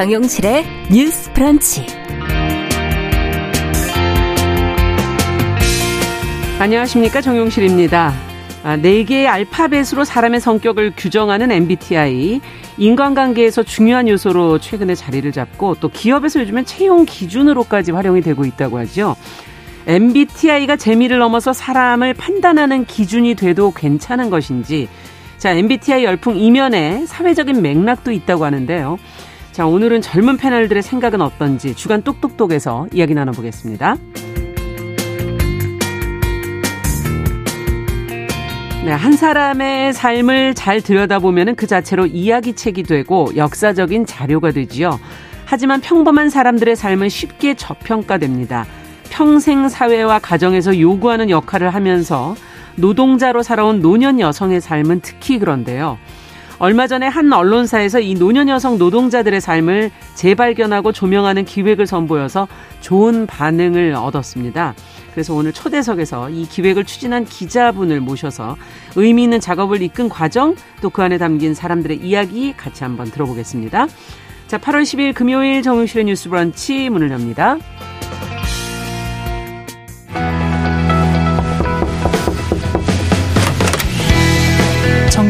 정용실의 뉴스 프런치. 안녕하십니까. 정용실입니다. 아, 4개의 알파벳으로 사람의 성격을 규정하는 MBTI. 인간관계에서 중요한 요소로 최근에 자리를 잡고 또 기업에서 요즘엔 채용 기준으로까지 활용이 되고 있다고 하죠. MBTI가 재미를 넘어서 사람을 판단하는 기준이 돼도 괜찮은 것인지 자, MBTI 열풍 이면에 사회적인 맥락도 있다고 하는데요. 자, 오늘은 젊은 패널들의 생각은 어떤지 주간 똑똑똑에서 이야기 나눠보겠습니다. 네, 한 사람의 삶을 잘 들여다보면 그 자체로 이야기책이 되고 역사적인 자료가 되지요. 하지만 평범한 사람들의 삶은 쉽게 저평가됩니다. 평생 사회와 가정에서 요구하는 역할을 하면서 노동자로 살아온 노년 여성의 삶은 특히 그런데요. 얼마 전에 한 언론사에서 이 노년 여성 노동자들의 삶을 재발견하고 조명하는 기획을 선보여서 좋은 반응을 얻었습니다. 그래서 오늘 초대석에서 이 기획을 추진한 기자분을 모셔서 의미 있는 작업을 이끈 과정 또 그 안에 담긴 사람들의 이야기 같이 한번 들어보겠습니다. 자, 8월 10일 금요일 정용실의 뉴스 브런치 문을 엽니다.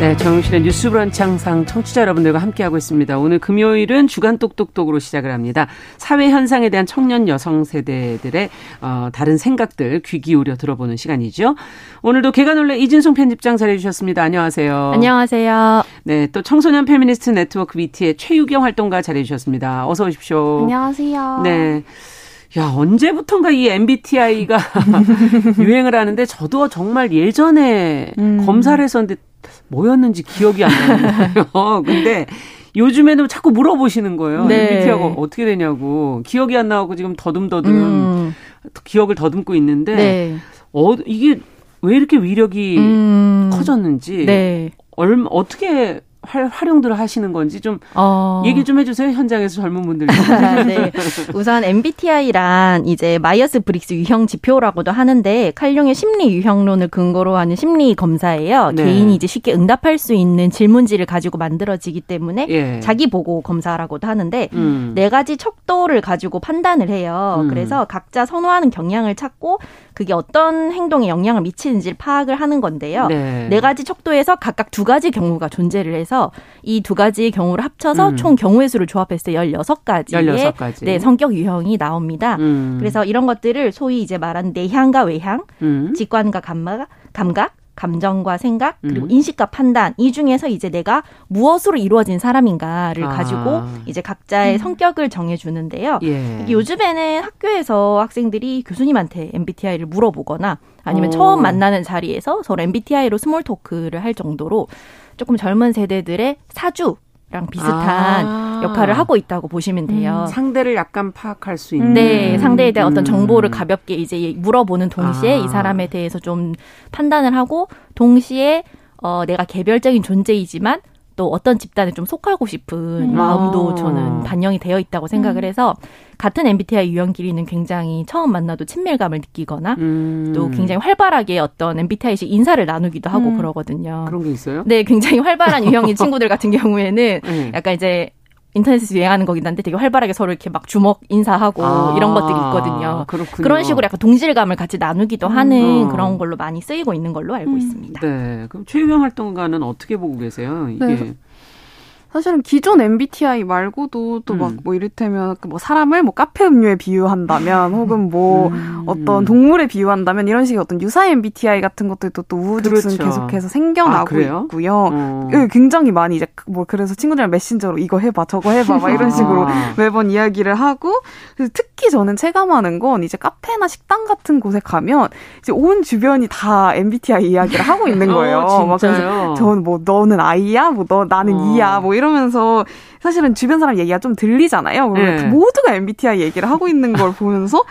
네, 정용실의 뉴스 브런치 항상 청취자 여러분들과 함께하고 있습니다. 오늘 금요일은 주간 똑똑똑으로 시작을 합니다. 사회 현상에 대한 청년 여성 세대들의 어, 다른 생각들 귀 기울여 들어보는 시간이죠. 오늘도 계간홀로 이진송 편집장 자리해 주셨습니다. 안녕하세요. 안녕하세요. 네, 또 청소년 페미니스트 네트워크 위티의 최유경 활동가 자리해 주셨습니다. 어서 오십시오. 안녕하세요. 네. 야, 언제부턴가 이 MBTI가 유행을 하는데 저도 정말 예전에 음. 검사를 했었는데 뭐였는지 기억이 안 나요. 근데 요즘에는 자꾸 물어보시는 거예요. 네. MBTI가 어떻게 되냐고. 기억이 안 나고 지금 더듬더듬 음. 기억을 더듬고 있는데 네. 어 이게 왜 이렇게 위력이 음. 커졌는지 네. 얼마 어떻게 활용들을 하시는 건지 좀 어. 얘기 좀 해주세요 현장에서 젊은 분들. 네. 우선 MBTI란 이제 마이어스 브릭스 유형 지표라고도 하는데 칼 융의 심리 유형론을 근거로 하는 심리 검사예요. 네. 개인이 이제 쉽게 응답할 수 있는 질문지를 가지고 만들어지기 때문에 예. 자기 보고 검사라고도 하는데 음. 네 가지 척도를 가지고 판단을 해요. 음. 그래서 각자 선호하는 경향을 찾고 그게 어떤 행동에 영향을 미치는지를 파악을 하는 건데요. 네. 네 가지 척도에서 각각 두 가지 경우가 존재를 해서 이 두 가지의 경우를 합쳐서 음. 총 경우의 수를 조합했을 때 16가지의 16가지. 네, 성격 유형이 나옵니다. 음. 그래서 이런 것들을 소위 이제 말하는 내향과 외향, 음. 직관과 감각, 감각, 감정과 생각 그리고 음. 인식과 판단 이 중에서 이제 내가 무엇으로 이루어진 사람인가를 아. 가지고 이제 각자의 음. 성격을 정해주는데요. 예. 요즘에는 학교에서 학생들이 교수님한테 MBTI를 물어보거나 아니면 오. 처음 만나는 자리에서 서로 MBTI로 small talk를 할 정도로 조금 젊은 세대들의 사주 랑 비슷한 아. 역할을 하고 있다고 보시면 돼요. 음, 상대를 약간 파악할 수 있는. 네, 상대에 대한 음. 어떤 정보를 가볍게 이제 물어보는 동시에 아. 이 사람에 대해서 좀 판단을 하고 동시에 어 내가 개별적인 존재이지만 또 어떤 집단에 좀 속하고 싶은 음. 마음도 아. 저는 반영이 되어 있다고 생각을 음. 해서 같은 MBTI 유형끼리는 굉장히 처음 만나도 친밀감을 느끼거나 음. 또 굉장히 활발하게 어떤 MBTI식 인사를 나누기도 하고 음. 그러거든요. 그런 게 있어요? 네, 굉장히 활발한 유형의 친구들 같은 경우에는 네. 약간 이제 인터넷에서 유행하는 거긴 한데 되게 활발하게 서로 이렇게 막 주먹 인사하고 아, 이런 것들이 있거든요. 그렇군요. 그런 식으로 약간 동질감을 같이 나누기도 하는 음. 그런 걸로 많이 쓰이고 있는 걸로 알고 음. 있습니다. 네. 그럼 최유경 활동가는 어떻게 보고 계세요? 이게 네. 사실은 기존 MBTI 말고도 또 막뭐 음. 이를테면 그뭐 사람을 뭐 카페 음료에 비유한다면 혹은 뭐 음. 어떤 동물에 비유한다면 이런 식의 어떤 유사 MBTI 같은 것들도 또 우후죽순 그렇죠. 계속해서 생겨나고 아, 있고요. 어. 예, 굉장히 많이 이제 뭐 그래서 친구들이랑 메신저로 이거 해봐 저거 해봐 막 이런 식으로 아. 매번 이야기를 하고 특히 저는 체감하는 건 이제 카페나 식당 같은 곳에 가면 이제 온 주변이 다 MBTI 이야기를 하고 있는 어, 거예요. 어, 진짜요? 저는 뭐 너는 I야, 뭐 너 나는 어. E야, 뭐 이러면서 사실은 주변 사람 얘기가 좀 들리잖아요. 네. 모두가 MBTI 얘기를 하고 있는 걸 보면서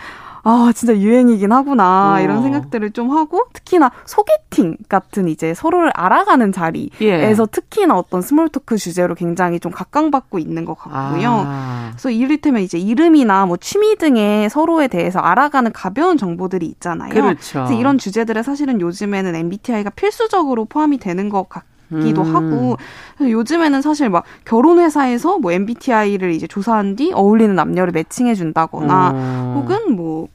아, 진짜 유행이긴 하구나. 어. 이런 생각들을 좀 하고, 특히나 소개팅 같은 이제 서로를 알아가는 자리에서 예. 특히나 어떤 small talk 주제로 굉장히 좀 각광받고 있는 것 같고요. 아. 그래서 이를테면 이제 이름이나 뭐 취미 등의 서로에 대해서 알아가는 가벼운 정보들이 있잖아요. 그렇죠. 이런 주제들을 사실은 요즘에는 MBTI가 필수적으로 포함이 되는 것 같고, 기도 음. 하고 요즘에는 사실 막 결혼 회사에서 뭐 MBTI를 이제 조사한 뒤 어울리는 남녀를 매칭해 준다거나 음. 혹은 뭐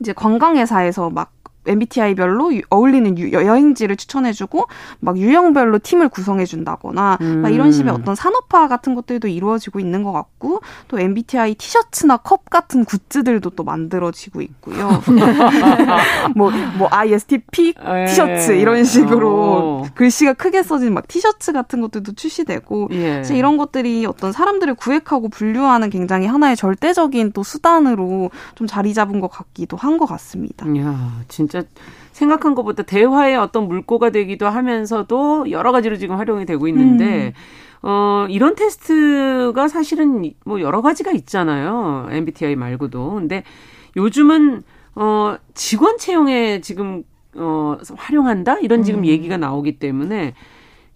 이제 관광 회사에서 막 MBTI별로 어울리는 유, 여행지를 추천해주고 막 유형별로 팀을 구성해준다거나 음. 막 이런 식의 어떤 산업화 같은 것들도 이루어지고 있는 것 같고 또 MBTI 티셔츠나 컵 같은 굿즈들도 또 만들어지고 있고요. 뭐, 뭐 ISTP 예. 티셔츠 이런 식으로 어. 글씨가 크게 써진 막 티셔츠 같은 것들도 출시되고 예. 이런 것들이 어떤 사람들을 구획하고 분류하는 굉장히 하나의 절대적인 또 수단으로 좀 자리 잡은 것 같기도 한 것 같습니다. 이야, 진짜 진짜 생각한 것보다 대화의 어떤 물꼬가 되기도 하면서도 여러 가지로 지금 활용이 되고 있는데 음. 어 이런 테스트가 사실은 뭐 여러 가지가 있잖아요. MBTI 말고도. 근데 요즘은 어 직원 채용에 지금 어 활용한다 이런 지금 음. 얘기가 나오기 때문에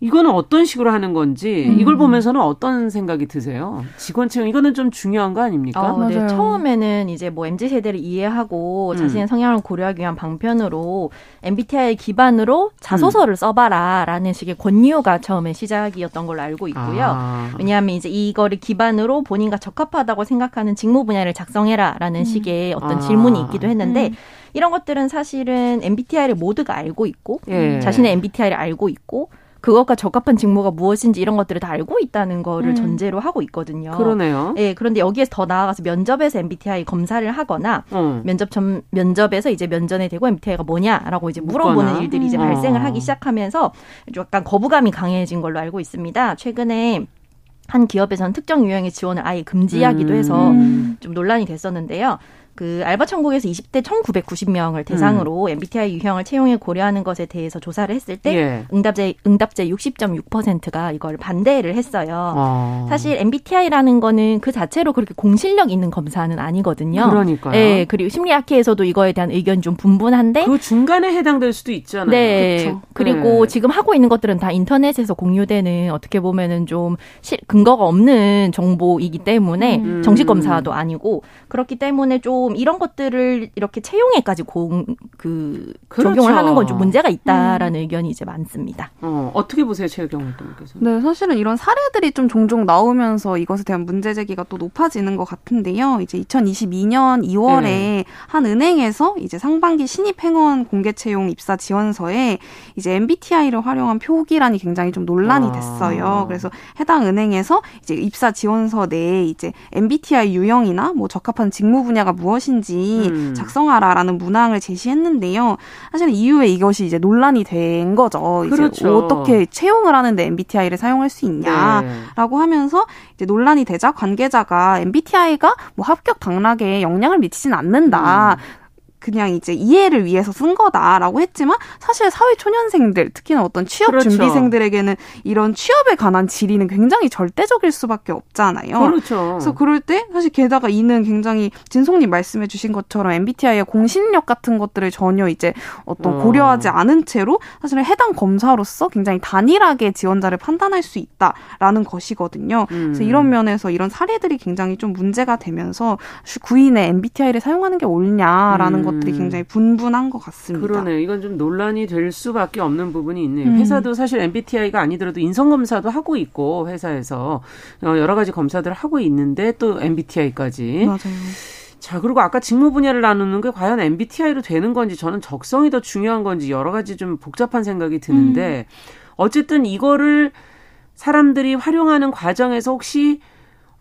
이거는 어떤 식으로 하는 건지 음. 이걸 보면서는 어떤 생각이 드세요? 직원 채용 이거는 좀 중요한 거 아닙니까? 어, 네. 처음에는 이제 뭐 mz 세대를 이해하고 음. 자신의 성향을 고려하기 위한 방편으로 MBTI 기반으로 자소서를 음. 써봐라라는 식의 권유가 처음에 시작이었던 걸로 알고 있고요. 아. 왜냐하면 이제 이거를 기반으로 본인과 적합하다고 생각하는 직무 분야를 작성해라라는 음. 식의 어떤 아. 질문이 있기도 했는데. 음. 이런 것들은 사실은 MBTI를 모두가 알고 있고 예. 자신의 MBTI를 알고 있고 그것과 적합한 직무가 무엇인지 이런 것들을 다 알고 있다는 거를 음. 전제로 하고 있거든요. 그러네요. 예, 그런데 여기에서 더 나아가서 면접에서 MBTI 검사를 하거나 음. 면접 점, 면접에서 이제 면전에 대고 MBTI가 뭐냐라고 이제 물어보는 묻거나. 일들이 이제 음. 발생을 하기 시작하면서 약간 거부감이 강해진 걸로 알고 있습니다. 최근에 한 기업에서는 특정 유형의 지원을 아예 금지하기도 해서 음. 좀 논란이 됐었는데요. 그 알바 천국에서 20대 1,990명을 대상으로 음. MBTI 유형을 채용에 고려하는 것에 대해서 조사를 했을 때 예. 응답자 응답자 60.6%가 이걸 반대를 했어요. 아. 사실 MBTI라는 거는 그 자체로 그렇게 공실력 있는 검사는 아니거든요. 그러니까요. 예, 그리고 심리학회에서 도 이거에 대한 의견이 좀 분분한데 그 중간에 해당될 수도 있잖아요. 네. 그쵸? 그리고 네. 지금 하고 있는 것들은 다 인터넷에서 공유되는 어떻게 보면은 좀 실, 근거가 없는 정보이기 때문에 음. 정식 검사도 아니고 그렇기 때문에 좀 이런 것들을 이렇게 채용에까지 공, 그, 그렇죠. 적용을 하는 건 좀 문제가 있다라는 음. 의견이 이제 많습니다. 어, 어떻게 보세요, 최경 활동께서? 네, 사실은 이런 사례들이 좀 종종 나오면서 이것에 대한 문제 제기가 또 높아지는 것 같은데요. 이제 2022년 2월에 네. 한 은행에서 이제 상반기 신입 행원 공개 채용 입사 지원서에 이제 MBTI를 활용한 표기란이 굉장히 좀 논란이 아. 됐어요. 아. 그래서 해당 은행에서 이제 입사 지원서 내에 이제 MBTI 유형이나 뭐 적합한 직무 분야가 무엇 무엇인지 음. 작성하라라는 문항을 제시했는데요. 사실 이후에 이것이 이제 논란이 된 거죠. 그렇죠. 어떻게 채용을 하는데 MBTI를 사용할 수 있냐라고 네. 하면서 이제 논란이 되자 관계자가 MBTI가 뭐 합격 당락에 영향을 미치진 않는다. 음. 그냥 이제 이해를 위해서 쓴 거다라고 했지만 사실 사회 초년생들 특히나 어떤 취업 그렇죠. 준비생들에게는 이런 취업에 관한 질의는 굉장히 절대적일 수밖에 없잖아요. 그렇죠. 그래서 그럴 때 사실 게다가 이는 굉장히 진송님 말씀해 주신 것처럼 MBTI의 공신력 같은 것들을 전혀 이제 어떤 어. 고려하지 않은 채로 사실은 해당 검사로서 굉장히 단일하게 지원자를 판단할 수 있다라는 것이거든요. 음. 그래서 이런 면에서 이런 사례들이 굉장히 좀 문제가 되면서 구인의 MBTI를 사용하는 게 옳냐라는 음. 것 것들이 음. 굉장히 분분한 것 같습니다. 그러네요. 이건 좀 논란이 될 수밖에 없는 부분이 있네요. 음. 회사도 사실 MBTI가 아니더라도 인성 검사도 하고 있고 회사에서 어, 여러 가지 검사들을 하고 있는데 또 MBTI까지. 맞아요. 자, 그리고 아까 직무 분야를 나누는 게 과연 MBTI로 되는 건지 저는 적성이 더 중요한 건지 여러 가지 좀 복잡한 생각이 드는데 음. 어쨌든 이거를 사람들이 활용하는 과정에서 혹시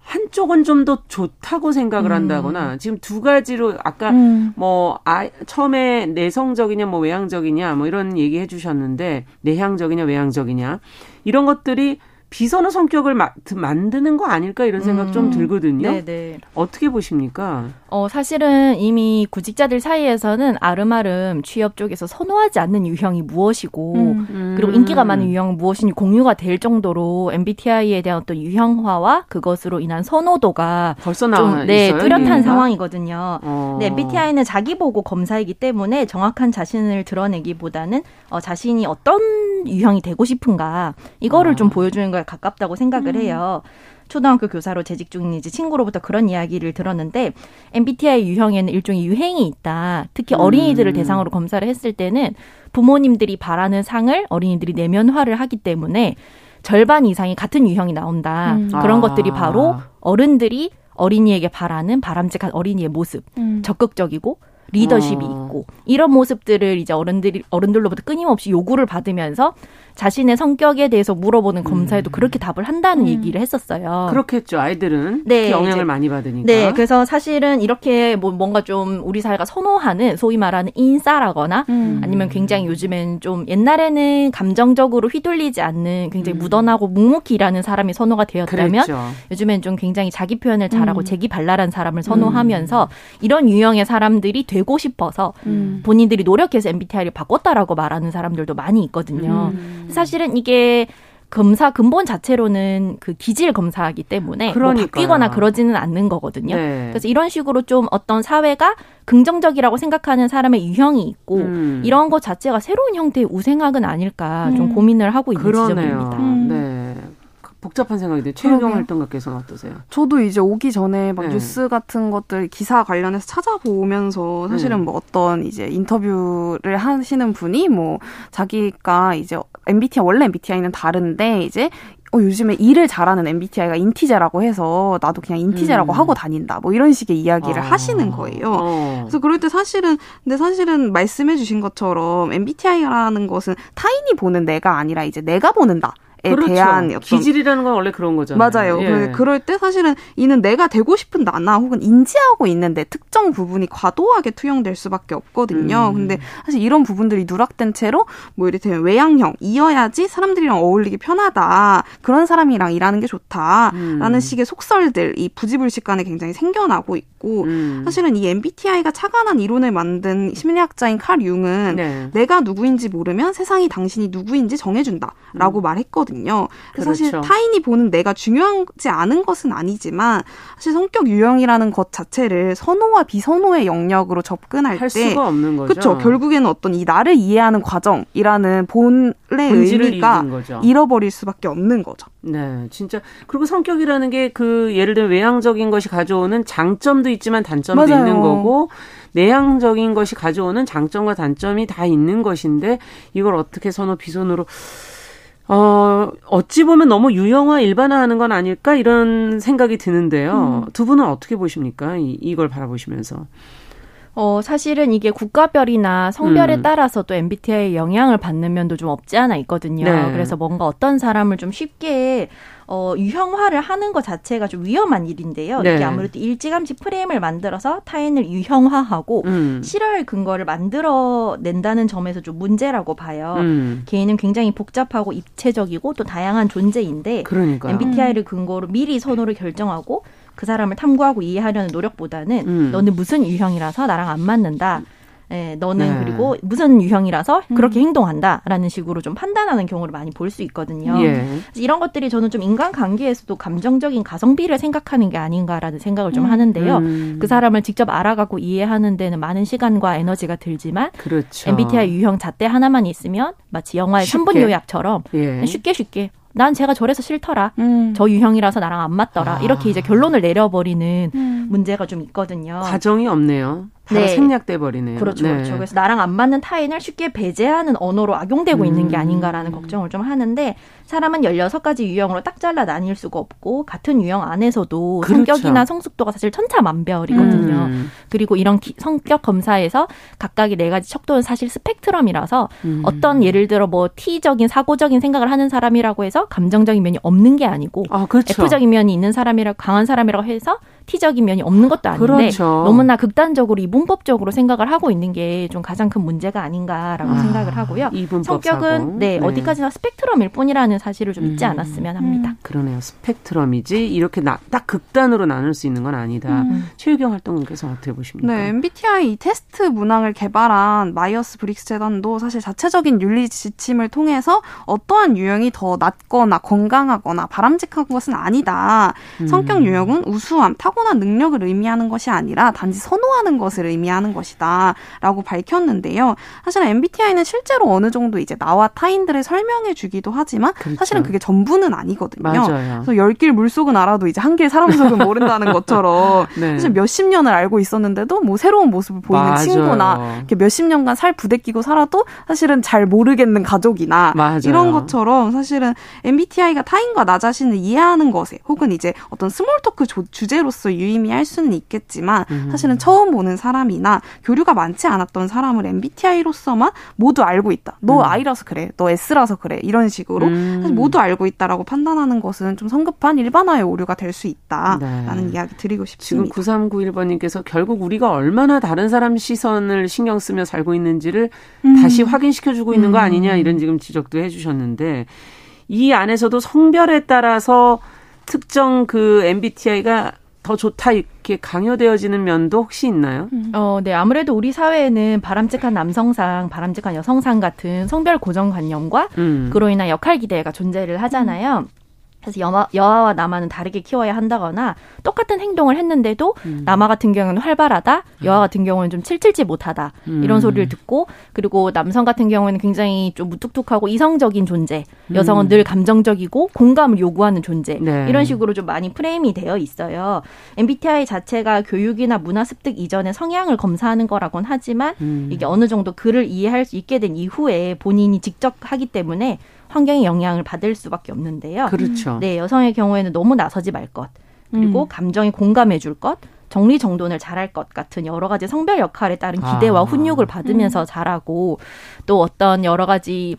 한쪽은 좀 더 좋다고 생각을 음. 한다거나 지금 두 가지로 아까 음. 뭐 아, 처음에 내성적이냐 뭐 외향적이냐 뭐 이런 얘기 해주셨는데 내향적이냐 외향적이냐 이런 것들이 비선호 성격을 마, 만드는 거 아닐까 이런 생각 음. 좀 들거든요. 네네. 네. 어떻게 보십니까? 어, 사실은 이미 구직자들 사이에서는 아름아름 취업 쪽에서 선호하지 않는 유형이 무엇이고 음. 그리고 인기가 많은 유형은 무엇인지 공유가 될 정도로 MBTI에 대한 어떤 유형화와 그것으로 인한 선호도가 벌써 나와 좀, 네, 뚜렷한 상황이거든요. 어. 네, MBTI는 자기 보고 검사이기 때문에 정확한 자신을 드러내기보다는 어, 자신이 어떤 유형이 되고 싶은가 이거를 어. 좀 보여주는 거에 가깝다고 생각을 음. 해요. 초등학교 교사로 재직 중인 이제 친구로부터 그런 이야기를 들었는데 MBTI 유형에는 일종의 유행이 있다. 특히 어린이들을 음. 대상으로 검사를 했을 때는 부모님들이 바라는 상을 어린이들이 내면화를 하기 때문에 절반 이상이 같은 유형이 나온다. 음. 그런 아. 것들이 바로 어른들이 어린이에게 바라는 바람직한 어린이의 모습, 음. 적극적이고 리더십이 어. 있고 이런 모습들을 이제 어른들이 어른들로부터 끊임없이 요구를 받으면서 자신의 성격에 대해서 물어보는 검사에도 음. 그렇게 답을 한다는 음. 얘기를 했었어요. 그렇겠죠. 아이들은 네, 영향을 이제, 많이 받으니까. 네, 그래서 사실은 이렇게 뭐 뭔가 좀 우리 사회가 선호하는 소위 말하는 인싸라거나 음. 아니면 굉장히 요즘엔 좀 옛날에는 감정적으로 휘둘리지 않는 굉장히 음. 무던하고 묵묵히 일하는 사람이 선호가 되었다면 그랬죠. 요즘엔 좀 굉장히 자기 표현을 잘하고 음. 재기발랄한 사람을 선호하면서 음. 이런 유형의 사람들이 되고 싶어서 본인들이 노력해서 MBTI를 바꿨다라고 말하는 사람들도 많이 있거든요. 사실은 이게 검사 근본 자체로는 그 기질 검사이기 때문에 뭐 바뀌거나 그러지는 않는 거거든요. 네. 그래서 이런 식으로 좀 어떤 사회가 긍정적이라고 생각하는 사람의 유형이 있고 음. 이런 것 자체가 새로운 형태의 우생학은 아닐까 좀 음. 고민을 하고 있는 그러네요. 지점입니다. 음. 네. 복잡한 생각이 드요 최유경 활동가께서는 어떠세요? 저도 이제 오기 전에 막 네. 뉴스 같은 것들 기사 관련해서 찾아보면서 사실은 네. 뭐 어떤 이제 인터뷰를 하시는 분이 뭐 자기가 이제 MBTI 원래 MBTI는 다른데 이제 어, 요즘에 일을 잘하는 MBTI가 인티제라고 해서 나도 그냥 인티제라고 음. 하고 다닌다. 뭐 이런 식의 이야기를 어. 하시는 거예요. 어. 그래서 그럴 때 사실은 근데 사실은 말씀해 주신 것처럼 MBTI라는 것은 타인이 보는 내가 아니라 이제 내가 보는다. 그렇죠. 대한 어떤 기질이라는 건 원래 그런 거잖아요. 맞아요. 예. 그럴 때 사실은 이는 내가 되고 싶은 나나 혹은 인지하고 있는데 특정 부분이 과도하게 투영될 수밖에 없거든요. 음. 근데 사실 이런 부분들이 누락된 채로 뭐 이를테면 외향형 이어야지 사람들이랑 어울리기 편하다. 그런 사람이랑 일하는 게 좋다라는 음. 식의 속설들 이 부지불식간에 굉장히 생겨나고 있고 음. 사실은 이 MBTI가 차관한 이론을 만든 심리학자인 칼 융은 네. 내가 누구인지 모르면 세상이 당신이 누구인지 정해준다라고 음. 말했거든요. 거거든요. 그렇죠. 사실 타인이 보는 내가 중요하지 않은 것은 아니지만 사실 성격 유형이라는 것 자체를 선호와 비선호의 영역으로 접근할 할때 수가 없는 거죠. 그렇죠. 결국에는 어떤 이 나를 이해하는 과정이라는 본래 의미가 잃어버릴 수밖에 없는 거죠. 네, 진짜 그리고 성격이라는 게 그 예를 들면 외향적인 것이 가져오는 장점도 있지만 단점도 맞아요. 있는 거고 내향적인 것이 가져오는 장점과 단점이 다 있는 것인데 이걸 어떻게 선호 비선호로 어, 어찌 보면 너무 유형화 일반화하는 건 아닐까 이런 생각이 드는데요. 음. 두 분은 어떻게 보십니까? 이, 이걸 바라보시면서. 어, 사실은 이게 국가별이나 성별에 음. 따라서 또 MBTI의 영향을 받는 면도 좀 없지 않아 있거든요. 네. 그래서 뭔가 어떤 사람을 좀 쉽게 어, 유형화를 하는 것 자체가 좀 위험한 일인데요. 네. 이게 아무래도 일찌감치 프레임을 만들어서 타인을 유형화하고 음. 실화의 근거를 만들어낸다는 점에서 좀 문제라고 봐요. 음. 개인은 굉장히 복잡하고 입체적이고 또 다양한 존재인데 그러니까요. MBTI를 근거로 미리 선호를 결정하고 그 사람을 탐구하고 이해하려는 노력보다는 음. 너는 무슨 유형이라서 나랑 안 맞는다. 예, 너는 네. 그리고 무슨 유형이라서 그렇게 음. 행동한다라는 식으로 좀 판단하는 경우를 많이 볼 수 있거든요. 예. 이런 것들이 저는 좀 인간관계에서도 감정적인 가성비를 생각하는 게 아닌가라는 생각을 좀 음. 하는데요. 음. 그 사람을 직접 알아가고 이해하는 데는 많은 시간과 에너지가 들지만 그렇죠. MBTI 유형 잣대 하나만 있으면 마치 영화의 쉽게. 3분 요약처럼 예. 쉽게 쉽게 난 제가 저래서 싫더라. 음. 저 유형이라서 나랑 안 맞더라. 아. 이렇게 이제 결론을 내려버리는 음. 문제가 좀 있거든요. 과정이 없네요. 네. 생략돼 버리네요. 그렇죠, 네. 그렇죠. 그래서 나랑 안 맞는 타인을 쉽게 배제하는 언어로 악용되고 음. 있는 게 아닌가라는 걱정을 좀 하는데 사람은 16가지 유형으로 딱 잘라 나뉠 수가 없고 같은 유형 안에서도 그렇죠. 성격이나 성숙도가 사실 천차만별이거든요. 음. 그리고 이런 기, 성격 검사에서 각각의 네 가지 척도는 사실 스펙트럼이라서 음. 어떤 예를 들어 뭐 T적인 사고적인 생각을 하는 사람이라고 해서 감정적인 면이 없는 게 아니고 아, 그렇죠. F적인 면이 있는 사람이라 강한 사람이라고 해서 획티적인 면이 없는 것도 아닌데 그렇죠. 너무나 극단적으로 이분법적으로 생각을 하고 있는 게 좀 가장 큰 문제가 아닌가라고 아, 생각을 하고요. 성격은 네, 네, 어디까지나 스펙트럼일 뿐이라는 사실을 좀 잊지 음. 않았으면 합니다. 음, 그러네요. 스펙트럼이지 이렇게 나, 딱 극단으로 나눌 수 있는 건 아니다. 음. 최유경 활동님께서 어떻게 보십니까? 네, MBTI 테스트 문항을 개발한 마이어스 브릭스 재단도 사실 자체적인 윤리 지침을 통해서 어떠한 유형이 더 낫거나 건강하거나 바람직한 것은 아니다. 음. 성격 유형은 우수함, 타고난 능력을 의미하는 것이 아니라 단지 선호하는 것을 의미하는 것이다. 라고 밝혔는데요. 사실 MBTI는 실제로 어느 정도 이제 나와 타인들을 설명해 주기도 하지만 그렇죠. 사실은 그게 전부는 아니거든요. 맞아요. 그래서 열 길 물속은 알아도 이제 한 길 사람 속은 모른다는 것처럼 네. 사실 몇십 년을 알고 있었는데도 뭐 새로운 모습을 보이는 맞아요. 친구나 이렇게 몇십 년간 살 부대끼고 살아도 사실은 잘 모르겠는 가족이나 맞아요. 이런 것처럼 사실은 MBTI가 타인과 나 자신을 이해하는 것에 혹은 이제 어떤 small talk 주제로서 유의미할 수는 있겠지만 음. 사실은 처음 보는 사람이나 교류가 많지 않았던 사람을 MBTI로서만 모두 알고 있다. 너 음. I라서 그래. 너 S라서 그래. 이런 식으로 음. 사실 모두 알고 있다라고 판단하는 것은 좀 성급한 일반화의 오류가 될 수 있다라는 네. 이야기 드리고 싶습니다. 지금 9391번님께서 결국 우리가 얼마나 다른 사람 시선을 신경 쓰며 살고 있는지를 음. 다시 확인시켜주고 있는 거 음. 아니냐 이런 지금 지적도 해주셨는데 이 안에서도 성별에 따라서 특정 그 MBTI가 더 좋다 이렇게 강요되어지는 면도 혹시 있나요? 음. 어, 네. 아무래도 우리 사회에는 바람직한 남성상, 바람직한 여성상 같은 성별 고정관념과 음. 그로 인한 역할 기대가 존재를 하잖아요. 음. 그래서 여마, 여아와 남아는 다르게 키워야 한다거나 똑같은 행동을 했는데도 음. 남아 같은 경우는 활발하다, 여아 같은 경우는 좀 칠칠지 못하다 음. 이런 소리를 듣고 그리고 남성 같은 경우에는 굉장히 좀 무뚝뚝하고 이성적인 존재, 여성은 음. 늘 감정적이고 공감을 요구하는 존재 네. 이런 식으로 좀 많이 프레임이 되어 있어요. MBTI 자체가 교육이나 문화 습득 이전에 성향을 검사하는 거라곤 하지만 음. 이게 어느 정도 글을 이해할 수 있게 된 이후에 본인이 직접 하기 때문에 환경의 영향을 받을 수밖에 없는데요. 그렇죠. 네, 여성의 경우에는 너무 나서지 말 것, 그리고 음. 감정에 공감해 줄 것, 정리 정돈을 잘할 것 같은 여러 가지 성별 역할에 따른 기대와 아. 훈육을 받으면서 음. 자라고 또 어떤 여러 가지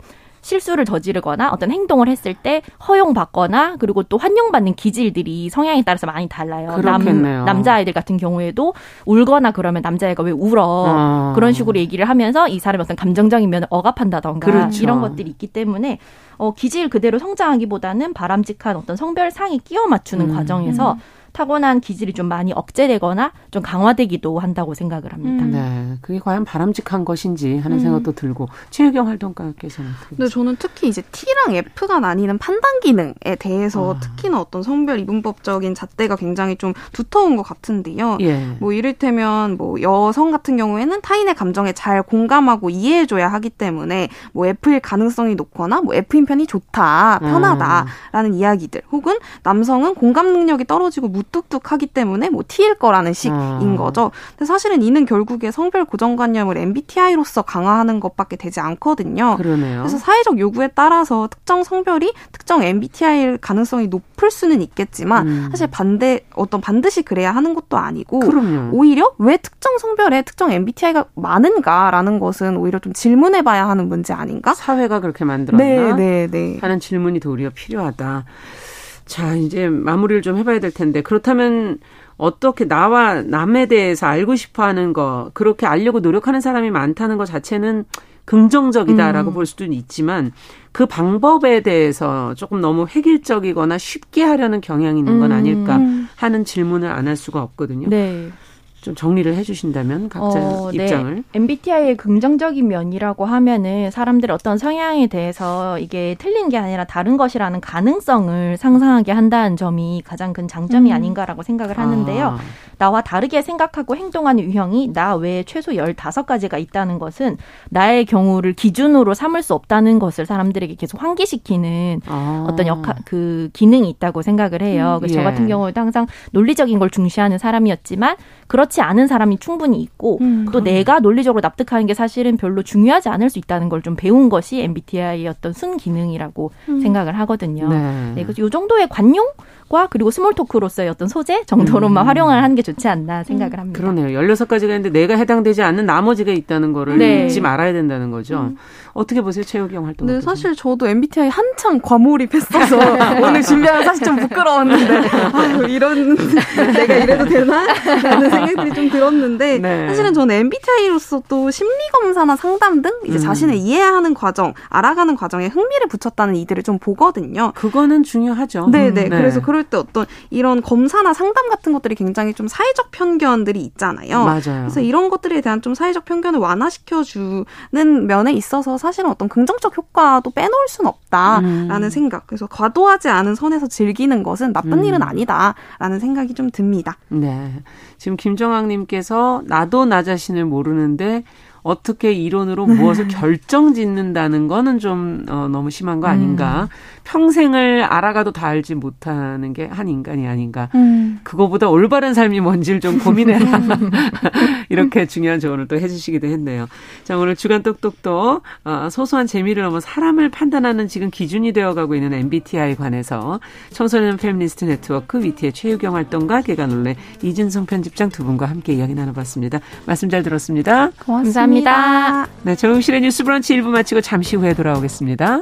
실수를 저지르거나 어떤 행동을 했을 때 허용받거나 그리고 또 환영받는 기질들이 성향에 따라서 많이 달라요. 남, 남자아이들 같은 경우에도 울거나 그러면 남자애가 왜 울어. 아. 그런 식으로 얘기를 하면서 이 사람의 어떤 감정적인 면을 억압한다던가 그렇죠. 이런 것들이 있기 때문에 어, 기질 그대로 성장하기보다는 바람직한 어떤 성별상이 끼워 맞추는 음. 과정에서 음. 타고난 기질이 좀 많이 억제되거나 좀 강화되기도 한다고 생각을 합니다. 음. 네, 그게 과연 바람직한 것인지 하는 음. 생각도 들고 최유경 활동가께서는. 네, 저는 특히 이제 T랑 F가 나뉘는 판단 기능에 대해서 아. 특히나 어떤 성별 이분법적인 잣대가 굉장히 좀 두터운 것 같은데요. 예. 뭐 이를테면 뭐 여성 같은 경우에는 타인의 감정에 잘 공감하고 이해해줘야 하기 때문에 뭐 F일 가능성이 높거나 뭐 F인 편이 좋다, 편하다라는 아. 이야기들, 혹은 남성은 공감 능력이 떨어지고 무 뚝뚝하기 때문에 뭐 T일 거라는 식인 아. 거죠. 근데 사실은 이는 결국에 성별 고정관념을 MBTI로서 강화하는 것밖에 되지 않거든요. 그러네요. 그래서 사회적 요구에 따라서 특정 성별이 특정 MBTI일 가능성이 높을 수는 있겠지만 음. 사실 반대 어떤 반드시 그래야 하는 것도 아니고 그럼요. 오히려 왜 특정 성별에 특정 MBTI가 많은가라는 것은 오히려 좀 질문해봐야 하는 문제 아닌가? 사회가 그렇게 만들었나? 네, 네, 네. 하는 질문이 도리어 필요하다. 자, 이제 마무리를 좀 해봐야 될 텐데. 그렇다면 어떻게 나와 남에 대해서 알고 싶어 하는 거, 그렇게 알려고 노력하는 사람이 많다는 것 자체는 긍정적이다라고 음. 볼 수도 있지만 그 방법에 대해서 조금 너무 획일적이거나 쉽게 하려는 경향이 있는 건 아닐까 음. 하는 질문을 안 할 수가 없거든요. 네. 좀 정리를 해주신다면 각자 어, 네. 입장을. 네. MBTI의 긍정적인 면이라고 하면은 사람들의 어떤 성향에 대해서 이게 틀린 게 아니라 다른 것이라는 가능성을 상상하게 한다는 점이 가장 큰 장점이 음. 아닌가라고 생각을 하는데요. 아. 나와 다르게 생각하고 행동하는 유형이 나 외에 최소 15가지가 있다는 것은 나의 경우를 기준으로 삼을 수 없다는 것을 사람들에게 계속 환기시키는 아. 어떤 역할, 그 기능이 있다고 생각을 해요. 음, 그래서 예. 저 같은 경우에도 항상 논리적인 걸 중시하는 사람이었지만 그렇지 그렇지 않은 사람이 충분히 있고 음, 또 내가 논리적으로 납득하는 게 사실은 별로 중요하지 않을 수 있다는 걸 좀 배운 것이 MBTI의 어떤 순 기능이라고 음. 생각을 하거든요. 네. 네, 그래서 이 정도의 관용 과 그리고 small talk로서의 어떤 소재 정도로만 음. 활용을 하는 게 좋지 않나 생각을 합니다. 그러네요. 16가지가 있는데 내가 해당되지 않는 나머지가 있다는 거를 네. 잊지 말아야 된다는 거죠. 음. 어떻게 보세요? 최유경 활동. 네, 사실 저도 MBTI 한창 과몰입했어서 오늘 준비하면 사실 좀 부끄러웠는데 아유, 이런 내가 이래도 되나? 라는 생각 들이 좀 들었는데 네. 사실은 저는 MBTI로서 또 심리 검사나 상담 등 이제 음. 자신을 이해하는 과정, 알아가는 과정에 흥미를 붙였다는 이들을 좀 보거든요. 그거는 중요하죠. 네, 네. 네. 그래서 그럴 때 어떤 이런 검사나 상담 같은 것들이 굉장히 좀 사회적 편견들이 있잖아요. 맞아요. 그래서 이런 것들에 대한 좀 사회적 편견을 완화시켜 주는 면에 있어서 사실은 어떤 긍정적 효과도 빼놓을 수는 없다라는 음. 생각. 그래서 과도하지 않은 선에서 즐기는 것은 나쁜 음. 일은 아니다라는 생각이 좀 듭니다. 네. 지금 김정학님께서 나도 나 자신을 모르는데 어떻게 이론으로 무엇을 결정 짓는다는 거는 좀 어, 너무 심한 거 아닌가. 음. 평생을 알아가도 다 알지 못하는 게 한 인간이 아닌가. 음. 그거보다 올바른 삶이 뭔지를 좀 고민해라. 이렇게 중요한 조언을 또 해주시기도 했네요. 자, 오늘 주간 똑똑똑 어, 소소한 재미를 넘어 사람을 판단하는 지금 기준이 되어가고 있는 MBTI 관해서 청소년 페미니스트 네트워크 위티의 최유경 활동가 계간 홀로 이진송 편집장 두 분과 함께 이야기 나눠봤습니다. 말씀 잘 들었습니다. 고맙습니다. 감사합니다. 네, 정용실의 뉴스 브런치 1부 마치고 잠시 후에 돌아오겠습니다.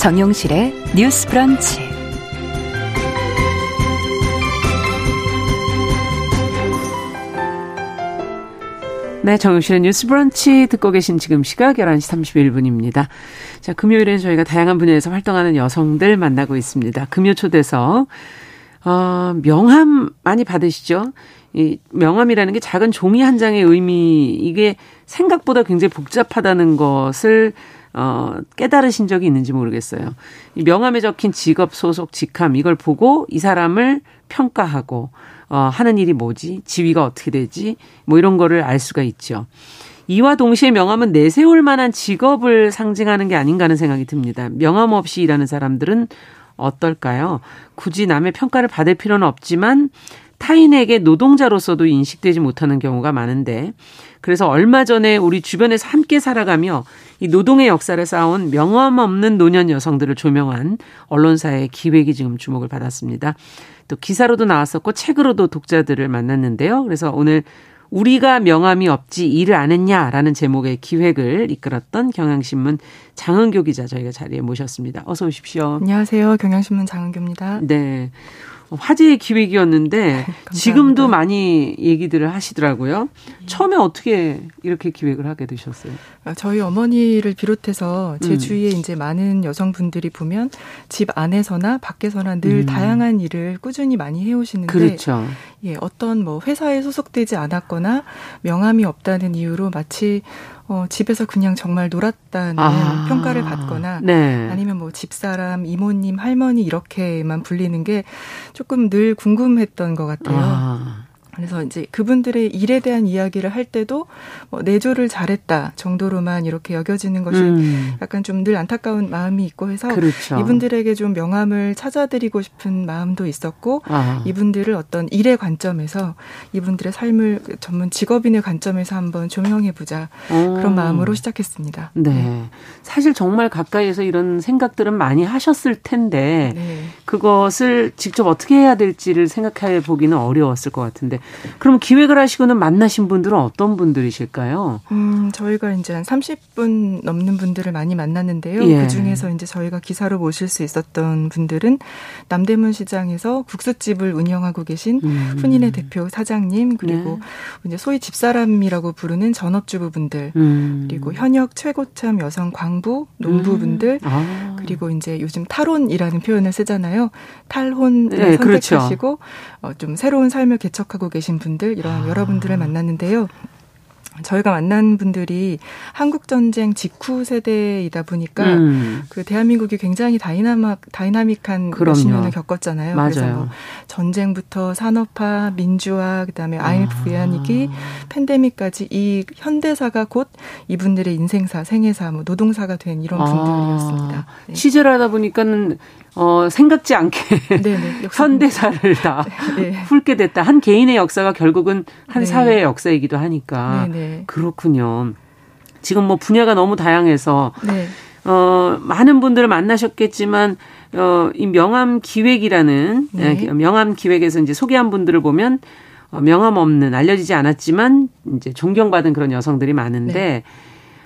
정용실의 뉴스 브런치. 네, 정용실의 뉴스 브런치 듣고 계신 지금 시각 11시 31분입니다. 자, 금요일에 저희가 다양한 분야에서 활동하는 여성들 만나고 있습니다. 금요 초대석. 어, 명함 많이 받으시죠? 이 명함이라는 게 작은 종이 한 장의 의미, 이게 생각보다 굉장히 복잡하다는 것을 어, 깨달으신 적이 있는지 모르겠어요. 이 명함에 적힌 직업, 소속, 직함, 이걸 보고 이 사람을 평가하고, 어, 하는 일이 뭐지? 지위가 어떻게 되지? 뭐 이런 거를 알 수가 있죠. 이와 동시에 명함은 내세울 만한 직업을 상징하는 게 아닌가 하는 생각이 듭니다. 명함 없이 일하는 사람들은 어떨까요? 굳이 남의 평가를 받을 필요는 없지만 타인에게 노동자로서도 인식되지 못하는 경우가 많은데 그래서 얼마 전에 우리 주변에서 함께 살아가며 이 노동의 역사를 쌓아온 명함 없는 노년 여성들을 조명한 언론사의 기획이 지금 주목을 받았습니다. 또 기사로도 나왔었고 책으로도 독자들을 만났는데요. 그래서 오늘 우리가 명함이 없지 일을 안 했냐라는 제목의 기획을 이끌었던 경향신문 장은교 기자 저희가 자리에 모셨습니다. 어서 오십시오. 안녕하세요. 경향신문 장은교입니다. 네. 화제의 기획이었는데 지금도 많이 얘기들을 하시더라고요. 처음에 어떻게 이렇게 기획을 하게 되셨어요? 아, 저희 어머니를 비롯해서 제 음. 주위에 이제 많은 여성분들이 보면 집 안에서나 밖에서나 늘 음. 다양한 일을 꾸준히 많이 해오시는데 그렇죠. 예, 어떤 뭐 회사에 소속되지 않았거나 명함이 없다는 이유로 마치 어, 집에서 그냥 정말 놀았다는 아, 평가를 받거나 네. 아니면 뭐 집사람, 이모님, 할머니 이렇게만 불리는 게 조금 늘 궁금했던 것 같아요. 아. 그래서 이제 그분들의 일에 대한 이야기를 할 때도 뭐 내조를 잘했다 정도로만 이렇게 여겨지는 것이 음. 약간 좀 늘 안타까운 마음이 있고 해서 그렇죠. 이분들에게 좀 명함을 찾아드리고 싶은 마음도 있었고 아. 이분들을 어떤 일의 관점에서 이분들의 삶을 전문 직업인의 관점에서 한번 조명해 보자 그런 마음으로 시작했습니다. 네. 네. 사실 정말 가까이에서 이런 생각들은 많이 하셨을 텐데 네. 그것을 직접 어떻게 해야 될지를 생각해 보기는 어려웠을 것 같은데 그럼 기획을 하시고는 만나신 분들은 어떤 분들이실까요? 음, 저희가 이제 한 30분 넘는 분들을 많이 만났는데요. 예. 그 중에서 이제 저희가 기사로 모실 수 있었던 분들은 남대문 시장에서 국수집을 운영하고 계신 음. 훈이네 대표 사장님 그리고 네. 이제 소위 집사람이라고 부르는 전업주부분들 음. 그리고 현역 최고참 여성 광부 농부분들 음. 아. 그리고 이제 요즘 탈혼이라는 표현을 쓰잖아요. 탈혼을 네, 선택하시고 그렇죠. 어, 좀 새로운 삶을 개척하고 계신 분들 이런 아. 여러분들을 만났는데요. 저희가 만난 분들이 한국 전쟁 직후 세대이다 보니까 음. 그 대한민국이 굉장히 다이나믹 다이나믹한 그럼요. 몇십 년을 겪었잖아요. 맞아요. 그래서 뭐 전쟁부터 산업화, 민주화, 그다음에 IMF 아. 외환위기, 팬데믹까지 이 현대사가 곧 이분들의 인생사, 생애사, 뭐 노동사가 된 이런 아. 분들이었습니다. 네. 취재를 하다 보니까는 어, 생각지 않게 네네, 현대사를 다 네. 훑게 됐다. 한 개인의 역사가 결국은 한 네. 사회의 역사이기도 하니까 네네. 그렇군요. 지금 뭐 분야가 너무 다양해서 네. 어, 많은 분들을 만나셨겠지만 어, 이 명함 기획이라는 네. 예, 명함 기획에서 이제 소개한 분들을 보면 어, 명함 없는 알려지지 않았지만 이제 존경받은 그런 여성들이 많은데 네.